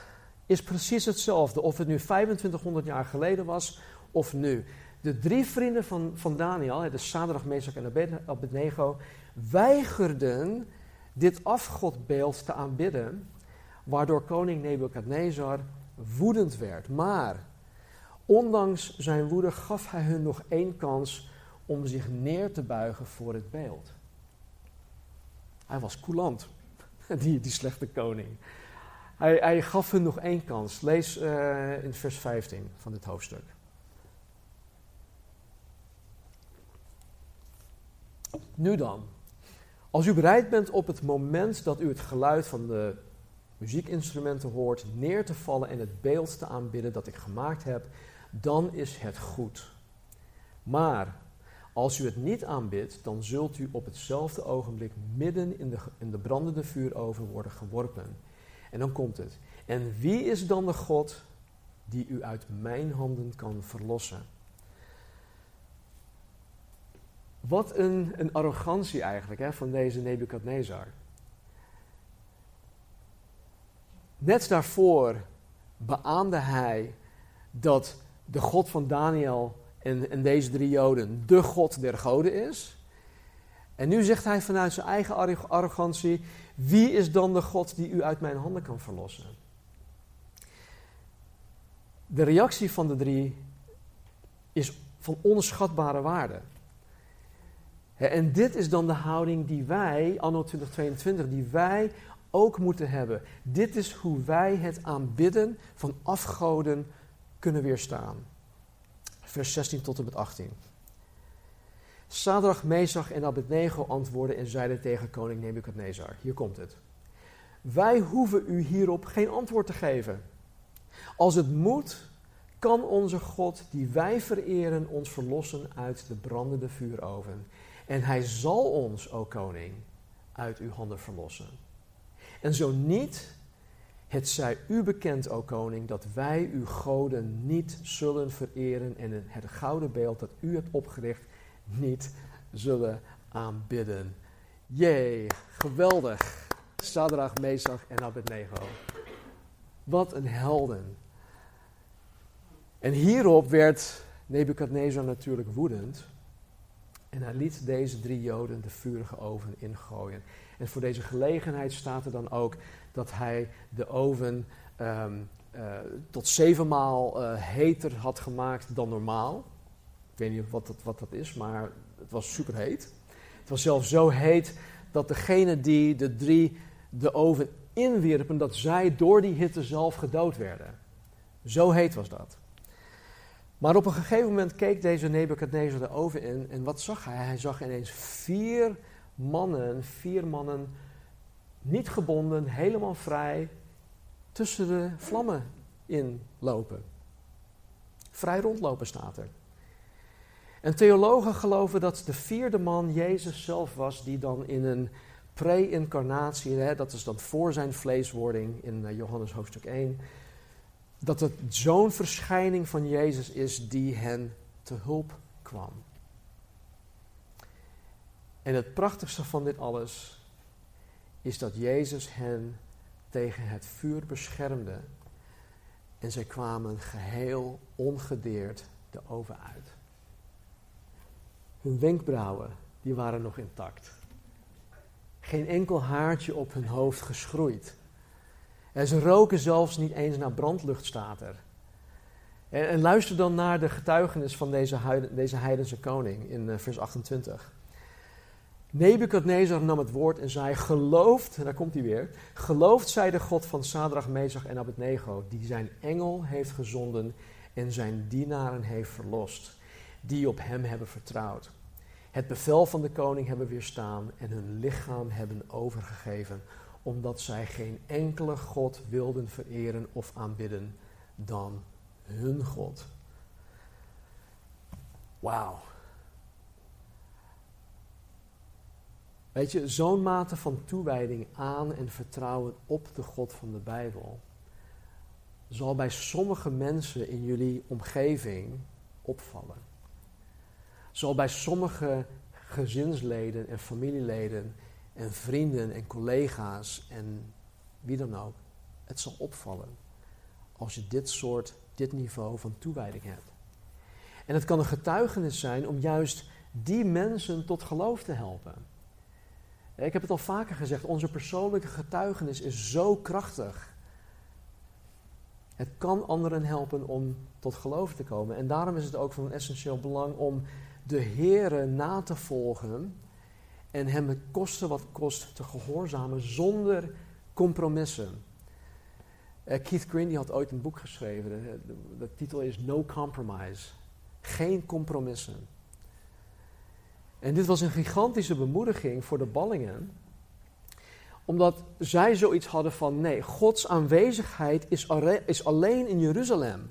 is precies hetzelfde, of het nu 2500 jaar geleden was of nu. De drie vrienden van, van Daniel, de Sadrach, Mesach en Abednego, weigerden dit afgodbeeld te aanbidden, waardoor koning Nebukadnezar woedend werd. Maar ondanks zijn woede gaf hij hun nog één kans om zich neer te buigen voor het beeld. Hij was coulant, die, die slechte koning. Hij, hij gaf hun nog één kans. Lees uh, in vers 15 van dit hoofdstuk. Nu dan, Als u bereid bent op het moment dat u het geluid van de muziekinstrumenten hoort neer te vallen en het beeld te aanbidden dat ik gemaakt heb, dan is het goed. Maar als u het niet aanbidt, dan zult u op hetzelfde ogenblik midden in de, in de brandende vuuroven worden geworpen. En dan komt het. En wie is dan de God die u uit mijn handen kan verlossen? Wat een, een arrogantie eigenlijk hè, van deze Nebukadnezar. Net daarvoor beaamde hij dat de God van Daniel en, en deze drie Joden de God der goden is. En nu zegt hij vanuit zijn eigen arrogantie: Wie is dan de God die u uit mijn handen kan verlossen? De reactie van de drie is van onschatbare waarde. En dit is dan de houding die wij, anno 2022, die wij ook moeten hebben. Dit is hoe wij het aanbidden van afgoden kunnen weerstaan. Vers 16 tot en met 18. Sadrach, Mesach en Abednego antwoordden en zeiden tegen koning Nebukadnezar: Hier komt het. Wij hoeven u hierop geen antwoord te geven. Als het moet, kan onze God, die wij vereren, ons verlossen uit de brandende vuuroven. En hij zal ons, o koning, uit uw handen verlossen. En zo niet, het zij u bekend, o koning, dat wij uw goden niet zullen vereren en het gouden beeld dat u hebt opgericht niet zullen aanbidden. Jee, geweldig. Sadrach, Mesach en Abednego. Wat een helden. En hierop werd Nebukadnezar natuurlijk woedend. En hij liet deze drie Joden de vurige oven ingooien. En voor deze gelegenheid staat er dan ook dat hij de oven um, uh, tot zevenmaal uh, heter had gemaakt dan normaal. Ik weet niet wat dat, wat dat is, maar het was super heet. Het was zelfs zo heet dat degene die de drie de oven inwierpen, dat zij door die hitte zelf gedood werden. Zo heet was dat. Maar op een gegeven moment keek deze Nebukadnezar de oven in en wat zag hij? Hij zag ineens vier mannen, vier mannen, niet gebonden, helemaal vrij, tussen de vlammen inlopen. Vrij rondlopen staat er. En theologen geloven dat de vierde man Jezus zelf was, die dan in een pre-incarnatie, dat is dan voor zijn vleeswording in eh, Johannes hoofdstuk 1, dat het zo'n verschijning van Jezus is die hen te hulp kwam. En het prachtigste van dit alles is dat Jezus hen tegen het vuur beschermde en zij kwamen geheel ongedeerd de oven uit. Hun wenkbrauwen, die waren nog intact. Geen enkel haartje op hun hoofd geschroeid. En ze roken zelfs niet eens naar brandlucht, staat er. En, en luister dan naar de getuigenis van deze, deze heidense koning in uh, vers 28. Nebukadnezar nam het woord en zei: Gelooft, daar komt hij weer. Gelooft zij de God van Sadrach, Mesach en Abednego, die zijn engel heeft gezonden en zijn dienaren heeft verlost, die op hem hebben vertrouwd. Het bevel van de koning hebben weerstaan en hun lichaam hebben overgegeven omdat zij geen enkele God wilden vereren of aanbidden dan hun God. Wauw. Weet je, zo'n mate van toewijding aan en vertrouwen op de God van de Bijbel zal bij sommige mensen in jullie omgeving opvallen. Zal bij sommige gezinsleden en familieleden en vrienden en collega's en wie dan ook. Het zal opvallen als je dit soort, dit niveau van toewijding hebt. En het kan een getuigenis zijn om juist die mensen tot geloof te helpen. Ik heb het al vaker gezegd, onze persoonlijke getuigenis is zo krachtig. Het kan anderen helpen om tot geloof te komen. En daarom is het ook van essentieel belang om de Here na te volgen en hem het kosten wat kost te gehoorzamen zonder compromissen. Uh, Keith Green die had ooit een boek geschreven. De, de, titel is No Compromise. Geen compromissen. En dit was een gigantische bemoediging voor de ballingen, omdat zij zoiets hadden van: nee, Gods aanwezigheid is, is alleen in Jeruzalem.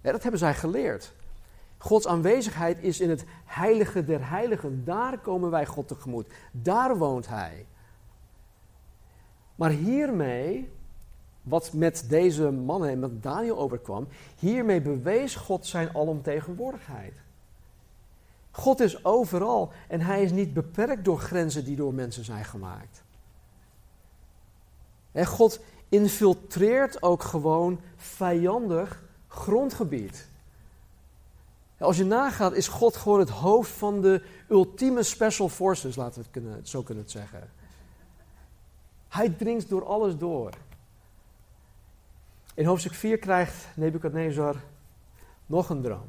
dat hebben zij geleerd. Gods aanwezigheid is in het heilige der heiligen. Daar komen wij God tegemoet. Daar woont Hij. Maar hiermee, wat met deze mannen en met Daniel overkwam, hiermee bewees God zijn alomtegenwoordigheid. God is overal en hij is niet beperkt door grenzen die door mensen zijn gemaakt. En God infiltreert ook gewoon vijandig grondgebied. Als je nagaat, is God gewoon het hoofd van de ultieme special forces, laten we het kunnen, zo kunnen zeggen. Hij dringt door alles door. In hoofdstuk 4 krijgt Nebukadnezar nog een droom.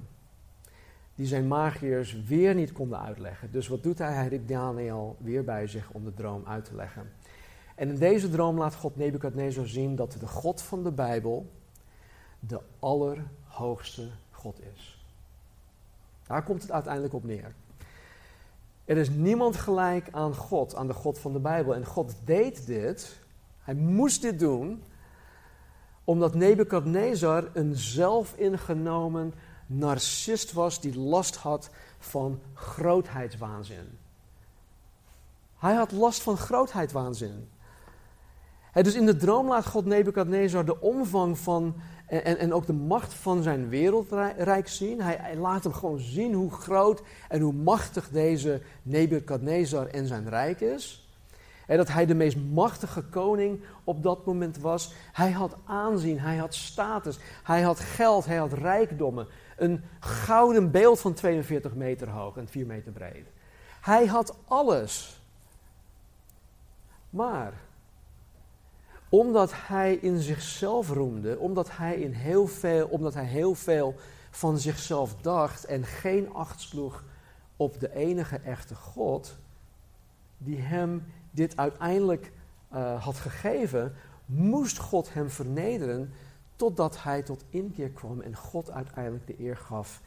Die zijn magiërs weer niet konden uitleggen. Dus wat doet hij? Hij riep Daniel weer bij zich om de droom uit te leggen. En in deze droom laat God Nebukadnezar zien dat de God van de Bijbel de allerhoogste God is. Daar komt het uiteindelijk op neer. Er is niemand gelijk aan God, aan de God van de Bijbel. En God deed dit, hij moest dit doen, omdat Nebukadnezar een zelfingenomen narcist was die last had van grootheidswaanzin. Hij had last van grootheidswaanzin. dus in de droom laat God Nebukadnezar de omvang van en, en ook de macht van zijn wereldrijk zien. Hij, laat hem gewoon zien hoe groot en hoe machtig deze Nebukadnezar en zijn rijk is. En dat hij de meest machtige koning op dat moment was. Hij had aanzien, hij had status, hij had geld, hij had rijkdommen. Een gouden beeld van 42 meter hoog en 4 meter breed. Hij had alles. Maar omdat hij in zichzelf roemde, omdat hij, in heel veel, omdat hij heel veel van zichzelf dacht en geen acht sloeg op de enige echte God, die hem dit uiteindelijk uh, had gegeven, moest God hem vernederen totdat hij tot inkeer kwam en God uiteindelijk de eer gaf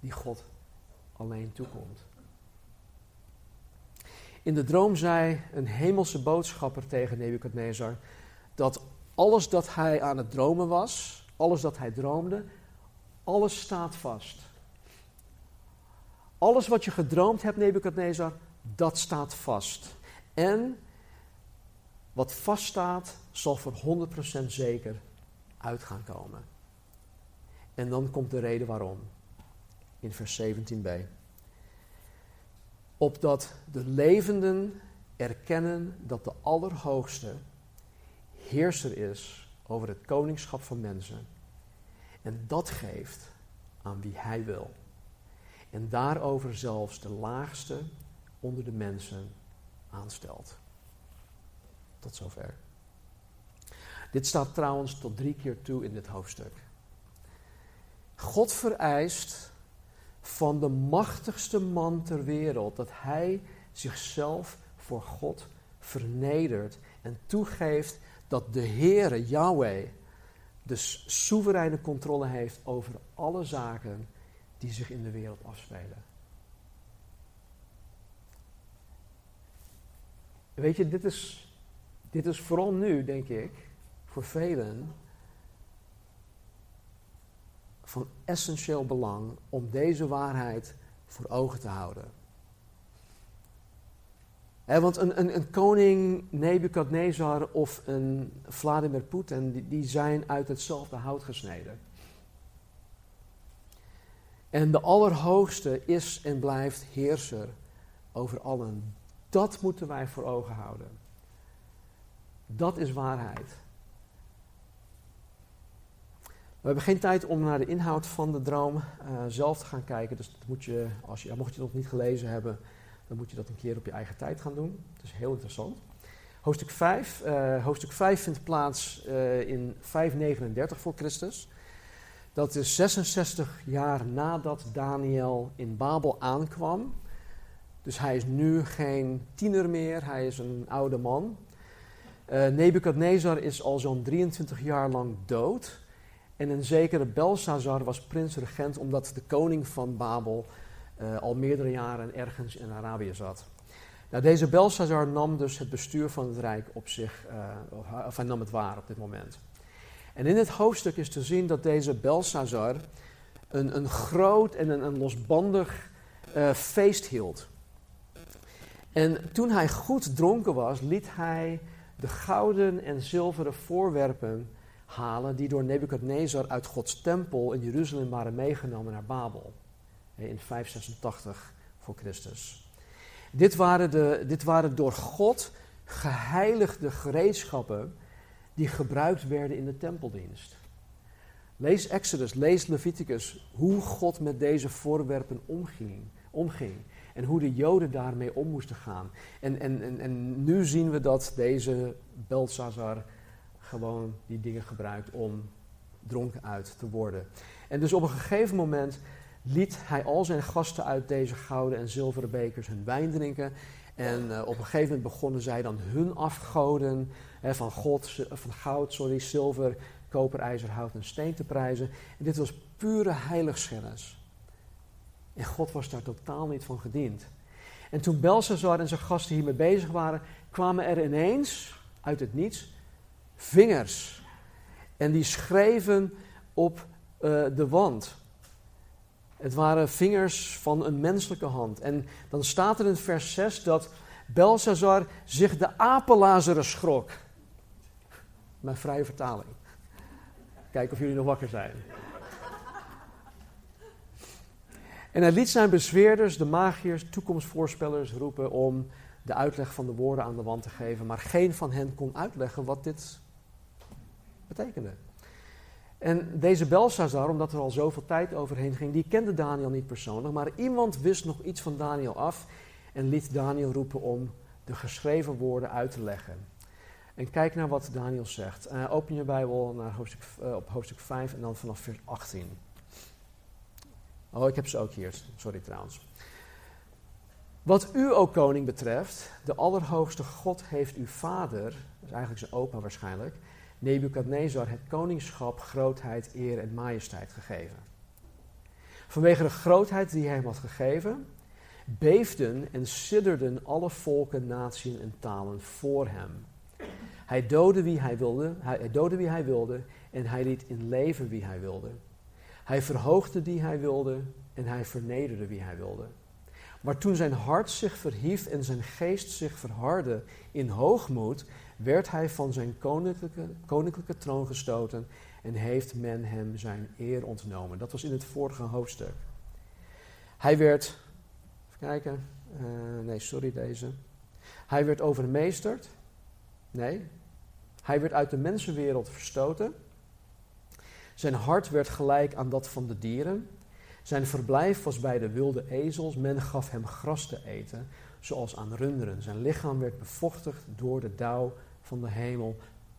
die God alleen toekomt. In de droom zei een hemelse boodschapper tegen Nebukadnezar dat alles dat hij aan het dromen was, alles dat hij droomde, alles staat vast. Alles wat je gedroomd hebt, Nebukadnezar, dat staat vast. En wat vaststaat, zal voor 100% zeker uit gaan komen. En dan komt de reden waarom. In vers 17b opdat de levenden erkennen dat de Allerhoogste heerser is over het koningschap van mensen. En dat geeft aan wie hij wil. En daarover zelfs de laagste onder de mensen aanstelt. Tot zover. Dit staat trouwens tot drie keer toe in dit hoofdstuk. God vereist van de machtigste man ter wereld, dat hij zichzelf voor God vernedert en toegeeft dat de Heere, Yahweh, de soevereine controle heeft over alle zaken die zich in de wereld afspelen. Weet je, dit is, dit is vooral nu, denk ik, voor velen van essentieel belang om deze waarheid voor ogen te houden. want een, een, een, koning Nebukadnezar of een Vladimir Poetin, die, die zijn uit hetzelfde hout gesneden. En de Allerhoogste is en blijft heerser over allen. Dat moeten wij voor ogen houden. Dat is waarheid. We hebben geen tijd om naar de inhoud van de droom uh, zelf te gaan kijken. Dus dat moet je, als je, mocht je het nog niet gelezen hebben, dan moet je dat een keer op je eigen tijd gaan doen. Het is heel interessant. Hoofdstuk 5, uh, eh, hoofdstuk 5 vindt plaats uh, in 539 voor Christus. Dat is 66 jaar nadat Daniel in Babel aankwam. Dus hij is nu geen tiener meer, hij is een oude man. Uh, Nebukadnezar is al zo'n 23 jaar lang dood. En een zekere Belshazzar was prins-regent omdat de koning van Babel uh, al meerdere jaren ergens in Arabië zat. Nou, deze Belshazzar nam dus het bestuur van het rijk op zich, uh, of hij nam het waar op dit moment. En in dit hoofdstuk is te zien dat deze Belshazzar een, een groot en een, losbandig uh, feest hield. En toen hij goed dronken was, liet hij de gouden en zilveren voorwerpen halen die door Nebukadnezar uit Gods tempel in Jeruzalem waren meegenomen naar Babel. In 586 voor Christus. Dit waren, de, dit waren door God geheiligde gereedschappen die gebruikt werden in de tempeldienst. Lees Exodus, lees Leviticus, hoe God met deze voorwerpen omging. omging en hoe de Joden daarmee om moesten gaan. En, en, en, en nu zien we dat deze Belshazzar gewoon die dingen gebruikt om dronken uit te worden. En dus op een gegeven moment liet hij al zijn gasten uit deze gouden en zilveren bekers hun wijn drinken. En uh, op een gegeven moment begonnen zij dan hun afgoden hè, van, God, van goud, sorry, zilver, koper, ijzer, hout en steen te prijzen. En dit was pure heiligschennis. En God was daar totaal niet van gediend. En toen Belshazzar en zijn gasten hiermee bezig waren, kwamen er ineens, uit het niets, vingers. En die schreven op uh, de wand. Het waren vingers van een menselijke hand. En dan staat er in vers 6 dat Belshazzar zich de apelazeren schrok. Mijn vrije vertaling. Kijken of jullie nog wakker zijn. En hij liet zijn bezweerders, de magiërs, toekomstvoorspellers roepen om de uitleg van de woorden aan de wand te geven. Maar geen van hen kon uitleggen wat dit betekende. En deze Belshazzar, omdat er al zoveel tijd overheen ging, die kende Daniel niet persoonlijk. Maar iemand wist nog iets van Daniel af en liet Daniel roepen om de geschreven woorden uit te leggen. En kijk naar wat Daniel zegt. Uh, open je Bijbel naar hoofdstuk, uh, op hoofdstuk 5 en dan vanaf vers 18. Oh, ik heb ze ook hier. Sorry trouwens. Wat u, ook koning, betreft, de Allerhoogste God heeft uw vader, dat is eigenlijk zijn opa waarschijnlijk, Nebukadnezar het koningschap, grootheid, eer en majesteit gegeven. Vanwege de grootheid die hij hem had gegeven, beefden en sidderden alle volken, naties en talen voor hem. Hij doodde wie hij wilde, hij doodde wie hij wilde en hij liet in leven wie hij wilde. Hij verhoogde die hij wilde en hij vernederde wie hij wilde. Maar toen zijn hart zich verhief en zijn geest zich verhardde in hoogmoed, werd hij van zijn koninklijke, koninklijke troon gestoten en heeft men hem zijn eer ontnomen. Dat was in het vorige hoofdstuk. Hij werd, even kijken, uh, nee, sorry deze. Hij werd overmeesterd. Nee. Hij werd uit de mensenwereld verstoten. Zijn hart werd gelijk aan dat van de dieren. Zijn verblijf was bij de wilde ezels. Men gaf hem gras te eten, zoals aan runderen. Zijn lichaam werd bevochtigd door de dauw van de hemel,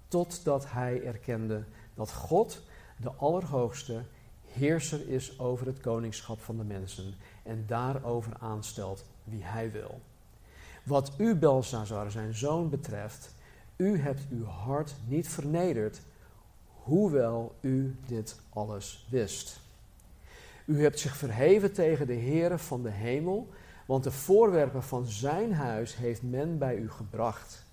totdat hij erkende dat God, de Allerhoogste, heerser is over het koningschap van de mensen en daarover aanstelt wie hij wil. Wat u, Belshazzar, zijn zoon betreft, u hebt uw hart niet vernederd, hoewel u dit alles wist. U hebt zich verheven tegen de Heere van de hemel, want de voorwerpen van zijn huis heeft men bij u gebracht.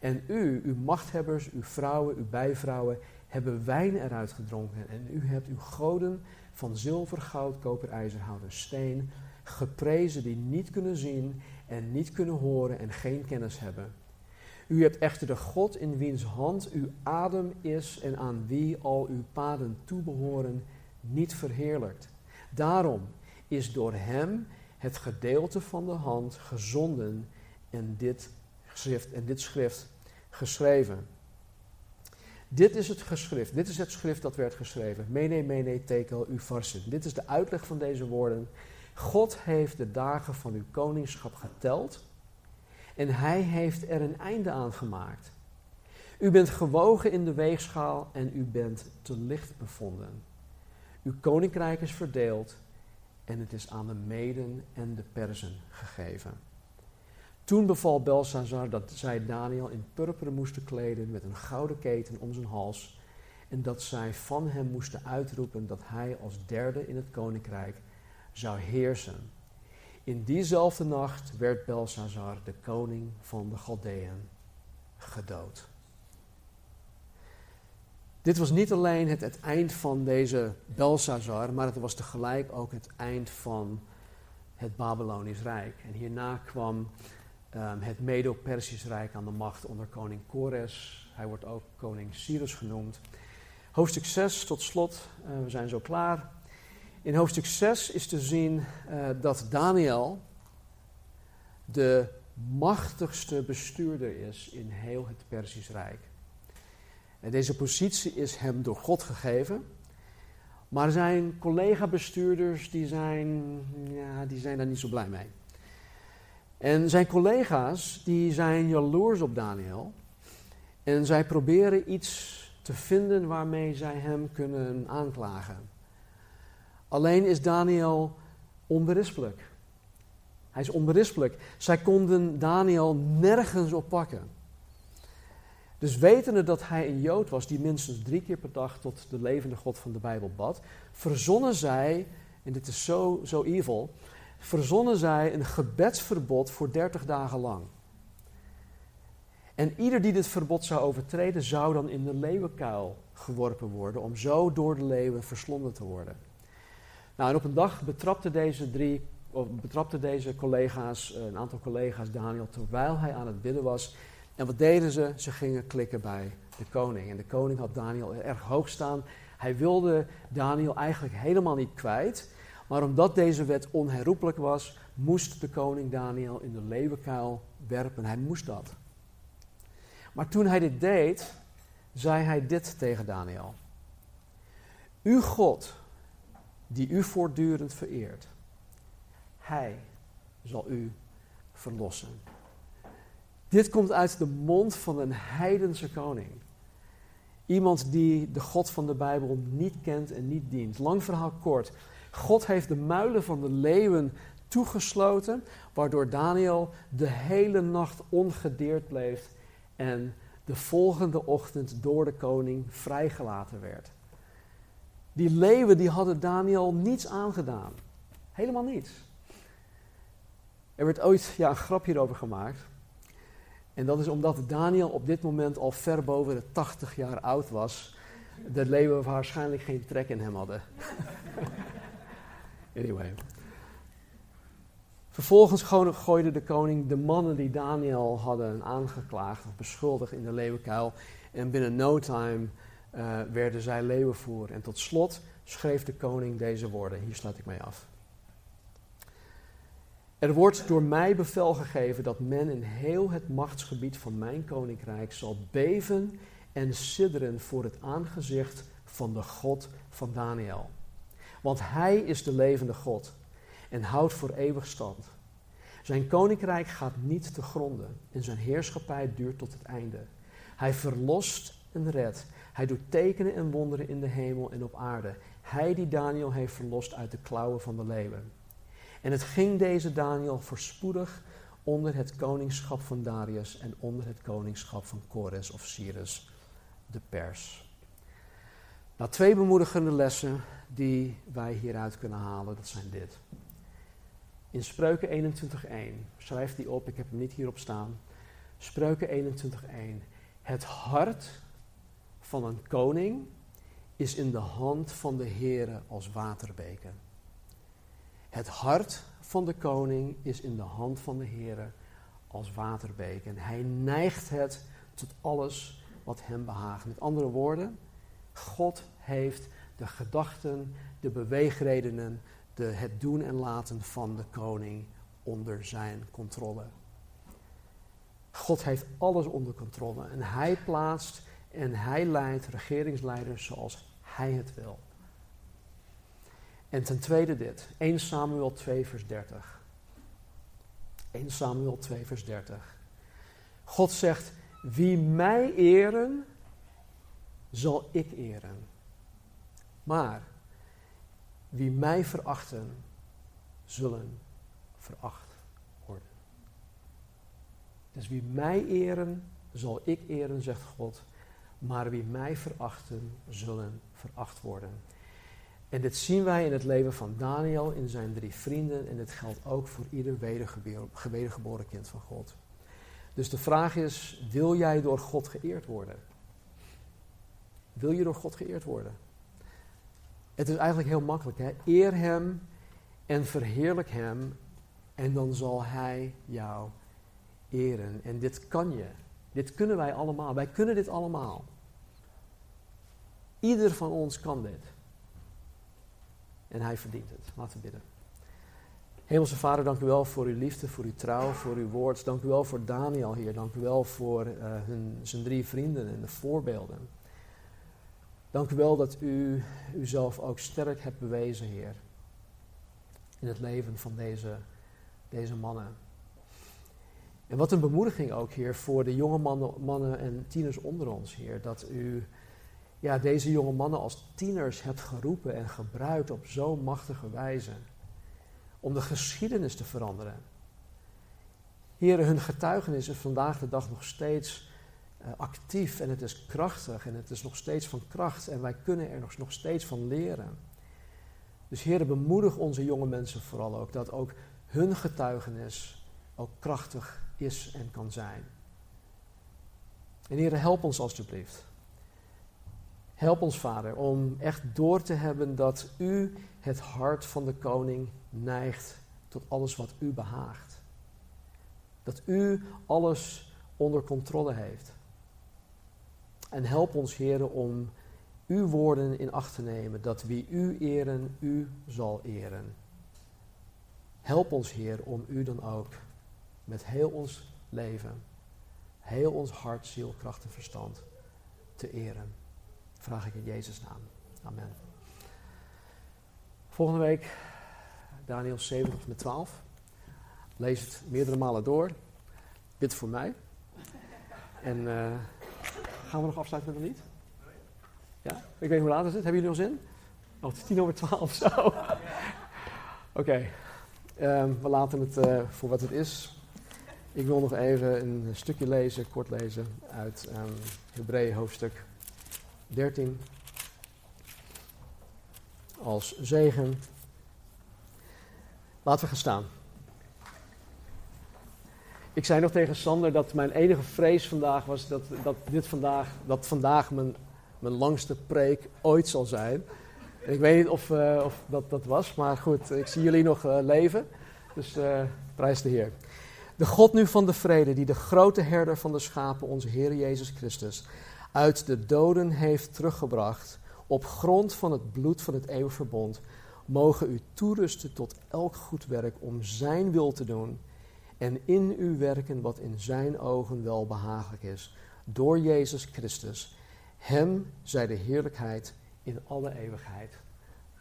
En u, uw machthebbers, uw vrouwen, uw bijvrouwen, hebben wijn eruit gedronken. En u hebt uw goden van zilver, goud, koper, ijzer, hout en steen geprezen die niet kunnen zien en niet kunnen horen en geen kennis hebben. U hebt echter de God in wiens hand uw adem is en aan wie al uw paden toebehoren, niet verheerlijkt. Daarom is door hem het gedeelte van de hand gezonden en dit schrift, en dit schrift geschreven. Dit is het geschrift, dit is het schrift dat werd geschreven. Mene, mene, tekel, ufarsin. Dit is de uitleg van deze woorden. God heeft de dagen van uw koningschap geteld en hij heeft er een einde aan gemaakt. U bent gewogen in de weegschaal en u bent te licht bevonden. Uw koninkrijk is verdeeld en het is aan de Meden en de Perzen gegeven. Toen beval Belshazzar dat zij Daniel in purperen moesten kleden met een gouden keten om zijn hals en dat zij van hem moesten uitroepen dat hij als derde in het koninkrijk zou heersen. In diezelfde nacht werd Belshazzar, de koning van de Galdeën, gedood. Dit was niet alleen het, het, eind van deze Belshazzar, maar het was tegelijk ook het eind van het Babylonisch Rijk. En hierna kwam um, het Medo-Persisch Rijk aan de macht onder koning Kores. Hij wordt ook koning Cyrus genoemd. Hoofdstuk 6 tot slot, uh, we zijn zo klaar. In hoofdstuk 6 is te zien uh, dat Daniel de machtigste bestuurder is in heel het Persisch Rijk. En deze positie is hem door God gegeven. Maar zijn collega-bestuurders die zijn, ja, die zijn daar niet zo blij mee. En zijn collega's die zijn jaloers op Daniel. En zij proberen iets te vinden waarmee zij hem kunnen aanklagen. Alleen is Daniel onberispelijk. Hij is onberispelijk. Zij konden Daniel nergens op pakken. Dus wetende dat hij een Jood was die minstens drie keer per dag tot de levende God van de Bijbel bad, verzonnen zij, en dit is zo, zo evil, verzonnen zij een gebedsverbod voor 30 dagen lang. En ieder die dit verbod zou overtreden, zou dan in de leeuwenkuil geworpen worden, om zo door de leeuwen verslonden te worden. Nou, en op een dag betrapte deze drie, of betrapte deze collega's, een aantal collega's Daniel, terwijl hij aan het bidden was. En wat deden ze? Ze gingen klikken bij de koning. En de koning had Daniel erg hoog staan. Hij wilde Daniel eigenlijk helemaal niet kwijt. Maar omdat deze wet onherroepelijk was, moest de koning Daniel in de leeuwenkuil werpen. Hij moest dat. Maar toen hij dit deed, zei hij dit tegen Daniel. Uw God, die u voortdurend vereert, hij zal u verlossen. Dit komt uit de mond van een heidense koning. Iemand die de God van de Bijbel niet kent en niet dient. Lang verhaal kort. God heeft de muilen van de leeuwen toegesloten, waardoor Daniel de hele nacht ongedeerd bleef en de volgende ochtend door de koning vrijgelaten werd. Die leeuwen die hadden Daniel niets aangedaan. Helemaal niets. Er werd ooit ja, een grap hierover gemaakt. En dat is omdat Daniel op dit moment al ver boven de 80 jaar oud was. De leeuwen waarschijnlijk geen trek in hem hadden. Anyway. Vervolgens gooide de koning de mannen die Daniel hadden aangeklaagd of beschuldigd in de leeuwenkuil. En binnen no time uh, werden zij leeuwenvoer. En tot slot schreef de koning deze woorden. Hier sluit ik mee af. Er wordt door mij bevel gegeven dat men in heel het machtsgebied van mijn koninkrijk zal beven en sidderen voor het aangezicht van de God van Daniel. Want hij is de levende God en houdt voor eeuwig stand. Zijn koninkrijk gaat niet te gronden en zijn heerschappij duurt tot het einde. Hij verlost en redt. Hij doet tekenen en wonderen in de hemel en op aarde. Hij die Daniel heeft verlost uit de klauwen van de leeuwen. En het ging deze Daniel voorspoedig onder het koningschap van Darius en onder het koningschap van Kores of Cyrus de pers. Nou, twee bemoedigende lessen die wij hieruit kunnen halen, dat zijn dit. In Spreuken 21.1, schrijf die op, ik heb hem niet hierop staan. Spreuken 21.1. Het hart van een koning is in de hand van de Heere als waterbeken. Het hart van de koning is in de hand van de Heere als waterbeken. Hij neigt het tot alles wat hem behaagt. Met andere woorden, God heeft de gedachten, de beweegredenen, de, het doen en laten van de koning onder zijn controle. God heeft alles onder controle en hij plaatst en hij leidt regeringsleiders zoals hij het wil. En ten tweede dit, 1 Samuel 2 vers 30. 1 Samuel 2 vers 30. God zegt, wie mij eren, zal ik eren. Maar wie mij verachten, zullen veracht worden. Dus wie mij eren, zal ik eren, zegt God. Maar wie mij verachten, zullen veracht worden. En dit zien wij in het leven van Daniel, in zijn drie vrienden. En dit geldt ook voor ieder wedergeboren kind van God. Dus de vraag is, wil jij door God geëerd worden? Wil je door God geëerd worden? Het is eigenlijk heel makkelijk. Hè? Eer Hem en verheerlijk Hem en dan zal Hij jou eren. En dit kan je. Dit kunnen wij allemaal. Wij kunnen dit allemaal. Ieder van ons kan dit. En Hij verdient het. Laten we bidden. Hemelse Vader, dank u wel voor uw liefde, voor uw trouw, voor uw woord. Dank u wel voor Daniel hier. Dank u wel voor uh, hun, zijn drie vrienden en de voorbeelden. Dank u wel dat u uzelf ook sterk hebt bewezen, Heer. In het leven van deze, deze mannen. En wat een bemoediging ook, Heer, voor de jonge mannen, mannen en tieners onder ons, Heer. Dat u ja, deze jonge mannen als tieners hebt geroepen en gebruikt op zo'n machtige wijze om de geschiedenis te veranderen. Heren, hun getuigenis is vandaag de dag nog steeds actief en het is krachtig en het is nog steeds van kracht en wij kunnen er nog, nog steeds van leren. Dus heren, bemoedig onze jonge mensen vooral ook dat ook hun getuigenis ook krachtig is en kan zijn. En heren, help ons alstublieft. Help ons, Vader, om echt door te hebben dat U het hart van de koning neigt tot alles wat U behaagt. Dat U alles onder controle heeft. En help ons, Heer, om Uw woorden in acht te nemen, dat wie U eren, U zal eren. Help ons, Heer, om U dan ook met heel ons leven, heel ons hart, ziel, kracht en verstand te eren. Vraag ik in Jezus' naam. Amen. Volgende week Daniel 7 tot met 12. Lees het meerdere malen door. Bid voor mij. En uh, gaan we nog afsluiten met een lied? Ja? Ik weet hoe laat is het. Hebben jullie al zin? Oh, het is tien over twaalf zo. Oké. Um, we laten het uh, voor wat het is. Ik wil nog even een stukje lezen, kort lezen, uit um, Hebreeën hoofdstuk 13 als zegen. Laten we gaan staan. Ik zei nog tegen Sander dat mijn enige vrees vandaag was dat, dat dit vandaag, dat vandaag mijn, mijn langste preek ooit zal zijn. Ik weet niet of, uh, of dat, dat was, maar goed, ik zie jullie nog uh, leven. Dus uh, prijs de Heer. De God nu van de vrede, die de grote herder van de schapen, onze Heer Jezus Christus, uit de doden heeft teruggebracht, op grond van het bloed van het eeuwig verbond, mogen u toerusten tot elk goed werk om Zijn wil te doen en in u werken wat in zijn ogen wel behagelijk is. Door Jezus Christus. Hem zij de heerlijkheid in alle eeuwigheid.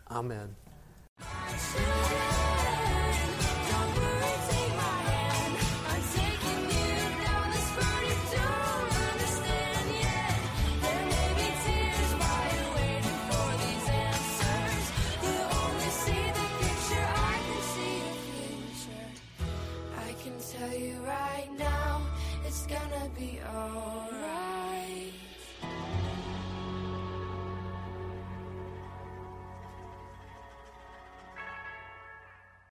Amen.